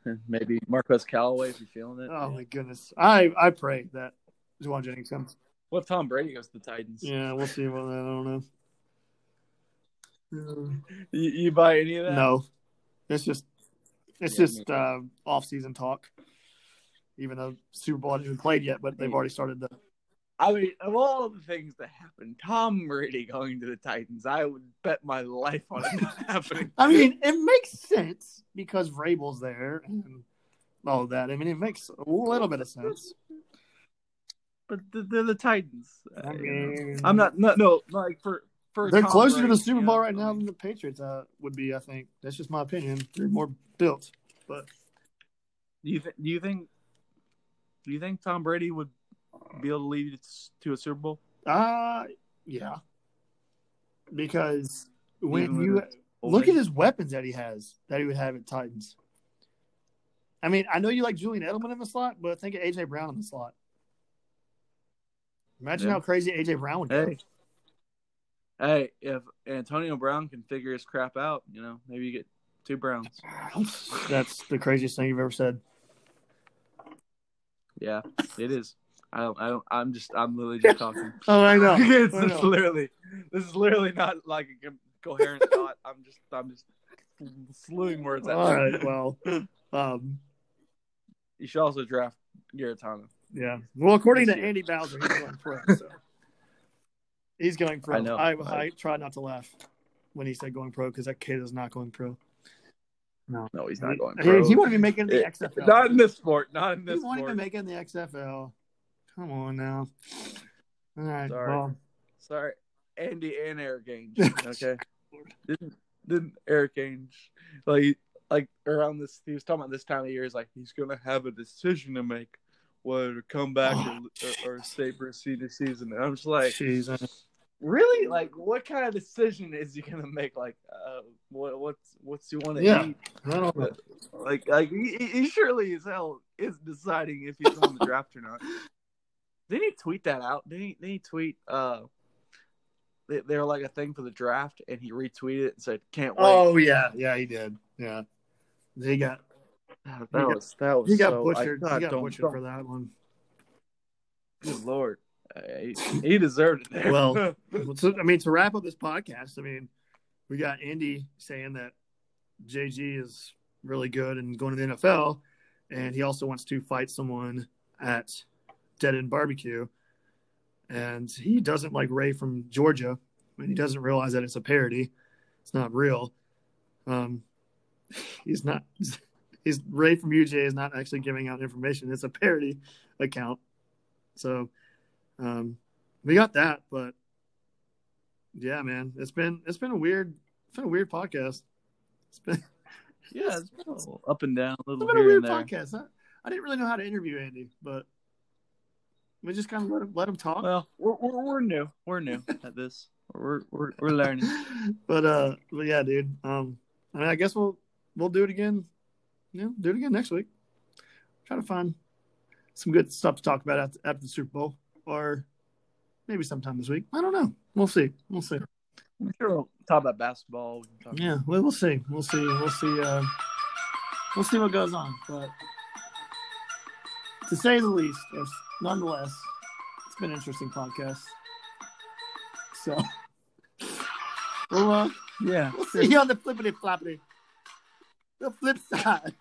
and maybe Marquez Callaway if you're feeling it. Oh my goodness. I I pray that Jauan Jennings comes. What if Tom Brady goes to the Titans? Yeah, we'll see about that. I don't know. You, you buy any of that? No, it's just it's Yeah, just uh, off season talk. Even though Super Bowl hasn't even played yet, but they've already started the. I mean, of all the things that happened, Tom Brady going to the Titans, I would bet my life on it not happening. I mean, it makes sense because Vrabel's there and all that. I mean, it makes a little bit of sense. But the, the, the Titans, I uh, know, mean, I'm not no no like for for They're Tom closer to the Super you Bowl know, right now than the Patriots uh, would be. I think that's just my opinion. They're more built, but Do you think? Do you think? Do you think Tom Brady would be able to lead it to a Super Bowl? uh yeah, because when Even you with his old Look at his weapons that he has that he would have at Titans. I mean, I know you like Julian Edelman in the slot, but think of AJ Brown in the slot. Imagine Yeah. how crazy AJ Brown would go. Hey, hey, if Antonio Brown can figure his crap out, you know, maybe you get two Browns. That's the craziest thing you've ever said. Yeah, it is. I don't. I don't. I'm just. I'm literally just talking. Oh, I know. it's I know. literally. This is literally not like a coherent thought. I'm just. I'm just slewing words. At All you. Well, um, You should also draft Guarantano. yeah. Well, according to. Andy Bowser, he's going pro. So. He's going pro. I know. I, I tried not to laugh when he said going pro because that kid is not going pro. No, No, he's not going pro. he wouldn't be making the It- XFL. Not in this sport. Not in He this won't sport. even make it in the XFL. Come on now. All right. Sorry. Well, Sorry, Andy and Erik Ainge. Okay, didn't didn't Erik Ainge like like around this? He was talking about this time of year. He's like he's gonna have a decision to make, whether to come back or, or, or stay for a senior season. And I'm just like, jeez. uh, really, like, what kind of decision is he gonna make? Like, uh, what what's what's he want to Yeah. eat? I don't know. Like, like he, he surely as hell is deciding if he's on the draft or not. Didn't he tweet that out? Didn't he? Didn't he tweet? Uh, they, they were like a thing for the draft, and he retweeted it and said, "Can't wait." Oh yeah, yeah, he did. Yeah, he got that, he got- was that was he got so, butchered. I, he got don't, butchered don't- for that one. Good lord, Uh, he, he deserved it. There. Well, I mean, to wrap up this podcast, I mean, we got Andy saying that JG is really good and going to the NFL, and he also wants to fight someone at Dead End Barbecue, and he doesn't like Ray from Georgia, and he doesn't realize that it's a parody, it's not real. Um, he's not. He's Ray from UGA is not actually giving out information. It's a parody account, so um, we got that, but yeah, man, it's been it's been a weird it's been a weird podcast. It's been, yeah, it's been a little up and down, a it's little been a weird podcast. I, I didn't really know how to interview Andy, but we just kind of let him let him talk. Well, we're, we're we're new. We're new at this. We're we're we're learning. but uh, but yeah, dude. Um, I mean, I guess we'll we'll do it again. You know, do it again next week. Try to find some good stuff to talk about after, after the Super Bowl, or maybe sometime this week. I don't know. We'll see. We'll see. I'm sure we'll talk about basketball. We can talk Yeah, well, we'll see. We'll see. We'll see. Uh, we'll see what goes on. But to say the least, it's, nonetheless, it's been an interesting podcast. So we'll, uh, Yeah. we'll see you on the flippity floppity, the flip side.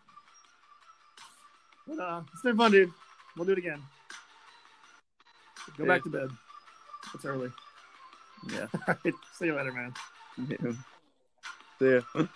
But uh, it's been fun, dude. We'll do it again. Go Yeah. back to bed. It's early. Yeah. All right. See you later, man. yeah. See ya.